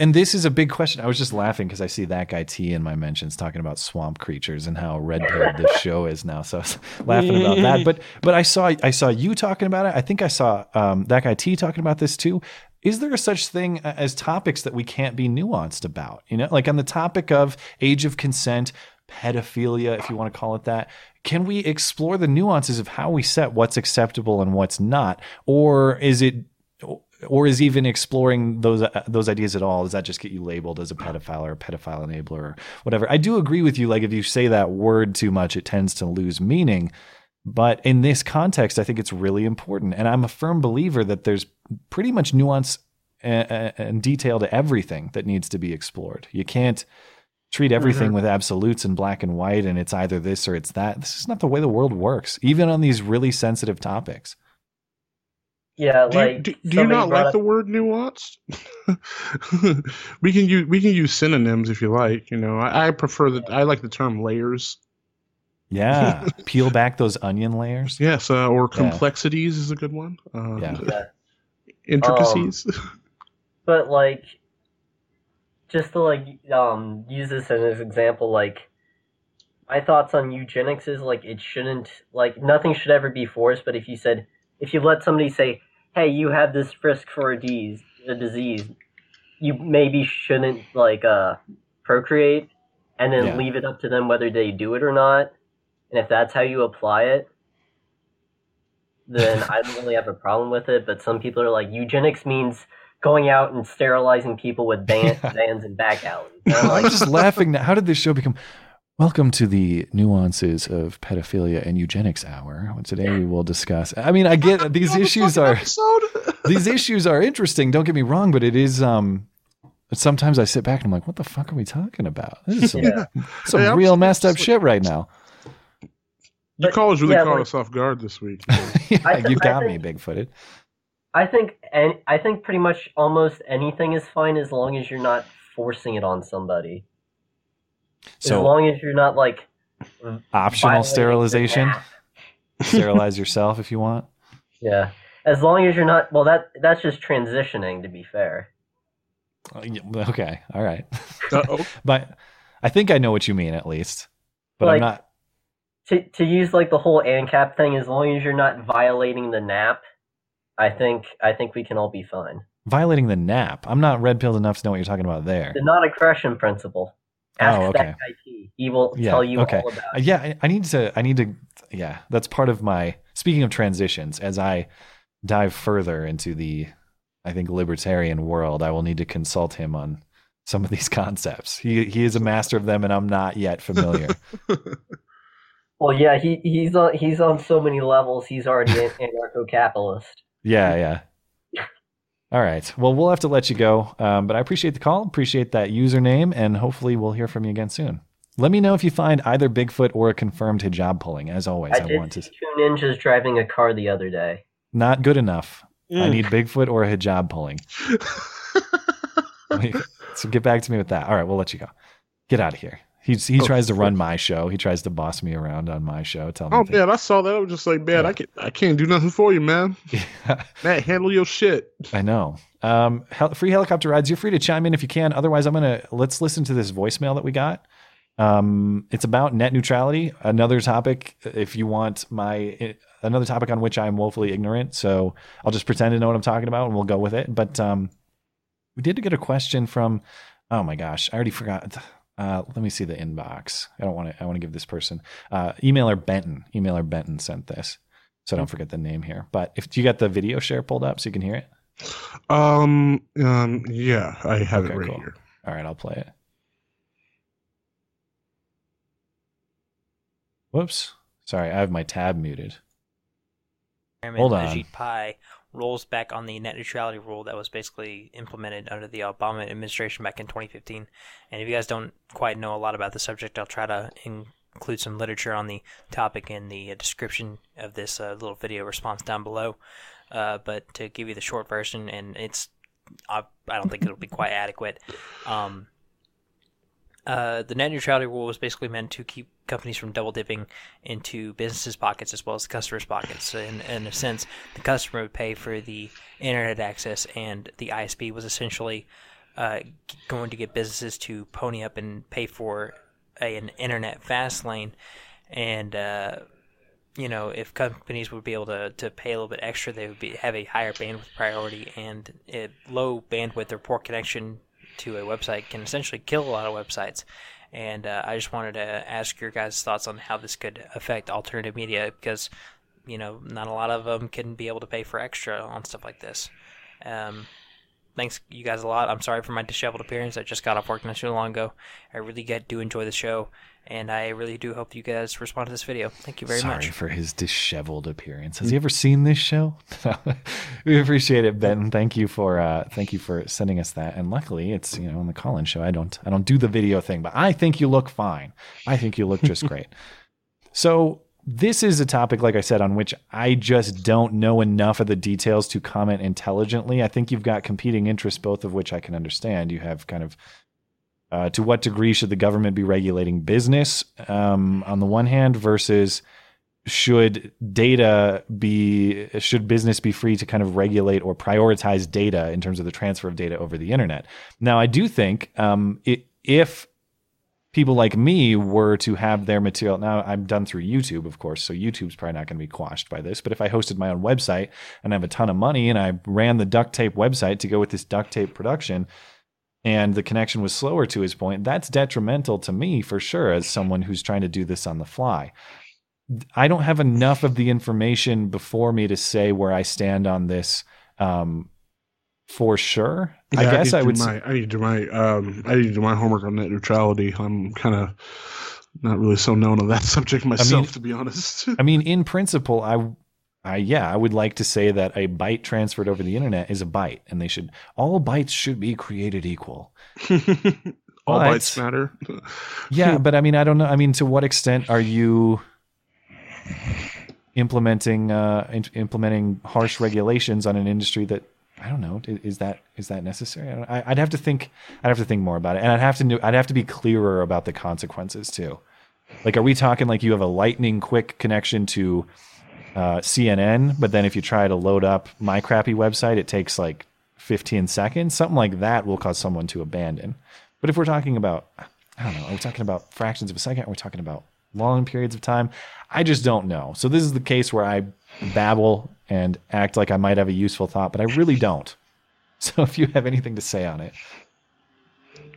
And this is a big question. I was just laughing because I see that guy T in my mentions talking about swamp creatures and how red pilled this show is now. So I was laughing about that. But but I saw I saw you talking about it. I think I saw um, that guy T talking about this too. Is there a such thing as topics that we can't be nuanced about? You know, like on the topic of age of consent, pedophilia, if you want to call it that. Can we explore the nuances of how we set what's acceptable and what's not, or is it, or is even exploring those uh, those ideas at all? Does that just get you labeled as a pedophile or a pedophile enabler or whatever? I do agree with you. Like if you say that word too much, it tends to lose meaning. But in this context, I think it's really important, and I'm a firm believer that there's pretty much nuance and, and detail to everything that needs to be explored. You can't treat everything mm-hmm. with absolutes and black and white and it's either this or it's that. This is not the way the world works, even on these really sensitive topics. Yeah, do like you, do, do you not like up... the word nuanced? we can use we can use synonyms if you like. You know, I, I prefer that. I like the term layers. Yeah, peel back those onion layers. Yes, uh, or complexities yeah. is a good one. Uh, yeah. intricacies. Um, but like just to like um use this as an example, like my thoughts on eugenics is like it shouldn't like nothing should ever be forced. But if you said if you let somebody say, "Hey, you have this risk for a disease," a disease, you maybe shouldn't like uh procreate, and then yeah. leave it up to them whether they do it or not. And if that's how you apply it, then I don't really have a problem with it. But some people are like, eugenics means going out and sterilizing people with bands, bands and back alleys. And I'm like, just laughing now. How did this show become? Welcome to the nuances of pedophilia and eugenics hour. Today we will discuss. I mean, I get these issues are these issues are interesting. Don't get me wrong, but it is. um Sometimes I sit back and I'm like, "What the fuck are we talking about? This is some, yeah. some yeah, real messed up shit right now." Your You callers really yeah, caught like, us off guard this week. yeah, you got me, big-footed. I think and I think pretty much almost anything is fine as long as you're not forcing it on somebody. So as long as you're not like optional sterilization. Sterilize yourself if you want. Yeah. As long as you're not well that that's just transitioning to be fair. Okay. All right. but I think I know what you mean at least. But like, I'm not to to use like the whole ANCAP thing as long as you're not violating the NAP I think I think we can all be fine. Violating the NAP. I'm not red pilled enough to know what you're talking about there. The non-aggression principle. Ask oh, okay. He will yeah, tell you okay. all about. Uh, yeah, I, I need to. I need to. Yeah, that's part of my. Speaking of transitions, as I dive further into the, I think libertarian world, I will need to consult him on some of these concepts. He he is a master of them, and I'm not yet familiar. well, yeah, he he's on he's on so many levels. He's already an anarcho-capitalist. Yeah, yeah. All right. Well, we'll have to let you go. Um, but I appreciate the call, appreciate that username, and hopefully we'll hear from you again soon. Let me know if you find either Bigfoot or a confirmed hijab pulling. As always, I, I did want to. Two ninjas driving a car the other day. Not good enough. Mm. I need Bigfoot or a hijab pulling. so get back to me with that. All right, we'll let you go. Get out of here. He he oh, tries to run my show. He tries to boss me around on my show. Tell me. Oh man, I saw that. I was just like, man, yeah. I can I can't do nothing for you, man. Yeah. man, handle your shit. I know. Um, free helicopter rides. You're free to chime in if you can. Otherwise, I'm gonna let's listen to this voicemail that we got. Um, it's about net neutrality. Another topic. If you want my another topic on which I'm woefully ignorant, so I'll just pretend to know what I'm talking about and we'll go with it. But um, we did get a question from. Oh my gosh, I already forgot uh, let me see the inbox. I don't want to. I want to give this person uh, emailer Benton. Emailer Benton sent this, so don't forget the name here. But if you got the video share pulled up so you can hear it? Um. Um. Yeah, I have okay, it right cool. here. All right, I'll play it. Whoops. Sorry, I have my tab muted. Hold on. Ajit Pai rolls back on the net neutrality rule that was basically implemented under the Obama administration back in 2015. And if you guys don't quite know a lot about the subject, I'll try to include some literature on the topic in the uh, description of this uh, little video response down below. Uh, but to give you the short version, and it's I, I don't think it'll be quite adequate. Um, uh, the net neutrality rule was basically meant to keep companies from double dipping into businesses' pockets as well as the customers' pockets. So in, in a sense, the customer would pay for the internet access, and the ISP was essentially uh, going to get businesses to pony up and pay for a, an internet fast lane. And uh, you know, if companies would be able to, to pay a little bit extra, they would be have a higher bandwidth priority, and a low bandwidth or poor connection to a website can essentially kill a lot of websites. And uh, I just wanted to ask your guys' thoughts on how this could affect alternative media because, you know, not a lot of them can be able to pay for extra on stuff like this. Um, thanks you guys a lot. I'm sorry for my disheveled appearance. I just got off work not too long ago. I really get do enjoy the show, and I really do hope you guys respond to this video. Thank you very Sorry much. Sorry for his disheveled appearance. Has he ever seen this show? we appreciate it, Ben. Thank you for uh, thank you for sending us that. And luckily, it's you know on the call-in show. I don't I don't do the video thing, but I think you look fine. I think you look just great. So this is a topic, like I said, on which I just don't know enough of the details to comment intelligently. I think you've got competing interests, both of which I can understand. You have kind of uh, to what degree should the government be regulating business um, on the one hand versus should data be should business be free to kind of regulate or prioritize data in terms of the transfer of data over the internet now i do think um, it, if people like me were to have their material now i'm done through youtube of course so youtube's probably not going to be quashed by this but if i hosted my own website and i have a ton of money and i ran the duct tape website to go with this duct tape production and the connection was slower to his point, that's detrimental to me for sure as someone who's trying to do this on the fly. I don't have enough of the information before me to say where I stand on this um, for sure. Yeah, I guess I, I would. My, I need to do my um, I need to do my homework on net neutrality. I'm kind of not really so known on that subject myself, I mean, to be honest. I mean, in principle, I I yeah, I would like to say that a byte transferred over the internet is a byte, and they should all bytes should be created equal. all but, bytes matter. yeah, but I mean, I don't know. I mean, to what extent are you implementing uh, in, implementing harsh regulations on an industry that I don't know. Is that is that necessary? I would have to think. I'd have to think more about it, and I'd have to. I'd have to be clearer about the consequences too. Like, are we talking like you have a lightning quick connection to uh, CNN, but then if you try to load up my crappy website, it takes like 15 seconds. Something like that will cause someone to abandon. But if we're talking about, I don't know, are we talking about fractions of a second? Are we talking about long periods of time? I just don't know. So this is the case where I babble and act like I might have a useful thought, but I really don't. So if you have anything to say on it.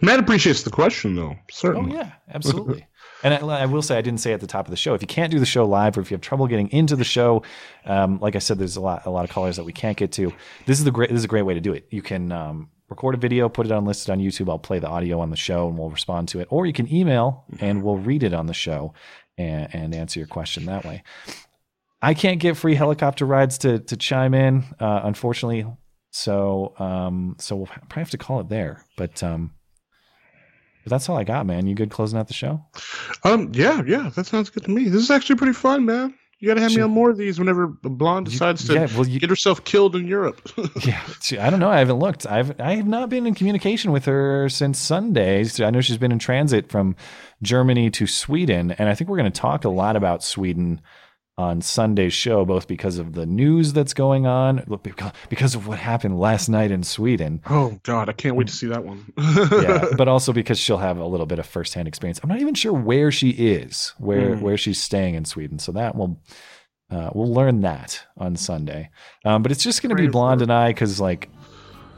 Matt appreciates the question, though. Certainly. Oh, yeah, absolutely. And I, I, will say, I didn't say at the top of the show, if you can't do the show live or if you have trouble getting into the show, um, like I said, there's a lot, a lot of callers that we can't get to. This is the great, this is a great way to do it. You can um, record a video, put it unlisted on YouTube. I'll play the audio on the show and we'll respond to it. Or you can email and we'll read it on the show and, and answer your question that way. I can't get free helicopter rides to to chime in, uh, unfortunately. So um, so we'll probably have to call it there. But um, but that's all I got, man. You good closing out the show? Um, yeah, yeah, that sounds good to me. This is actually pretty fun, man. You gotta have she, me on more of these whenever Blonde decides to yeah, well, you, get herself killed in Europe. yeah, she, I don't know. I haven't looked. I've I have not been in communication with her since Sunday. I know she's been in transit from Germany to Sweden, and I think we're going to talk a lot about Sweden on Sunday's show, both because of the news that's going on, because of what happened last night in Sweden. Oh God, I can't wait to see that one. yeah, but also because she'll have a little bit of firsthand experience. I'm not even sure where she is, where mm. where she's staying in Sweden. So that will uh, we'll learn that on Sunday. Um, but it's just going to be Blonde and I because like.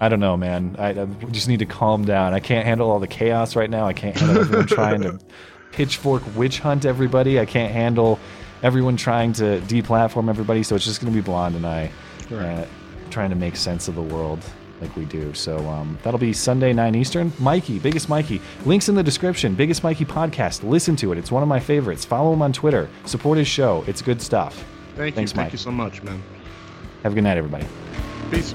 I don't know, man. I, I just need to calm down. I can't handle all the chaos right now. I can't handle everyone trying to pitchfork witch hunt everybody. I can't handle everyone trying to deplatform everybody. So it's just going to be Blonde and I uh, trying to make sense of the world like we do. So um, that'll be Sunday, 9 Eastern. Mikey, Biggest Mikey. Links in the description. Biggest Mikey podcast. Listen to it. It's one of my favorites. Follow him on Twitter. Support his show. It's good stuff. Thank Thanks, you. Thank you so much, man. Have a good night, everybody. Peace.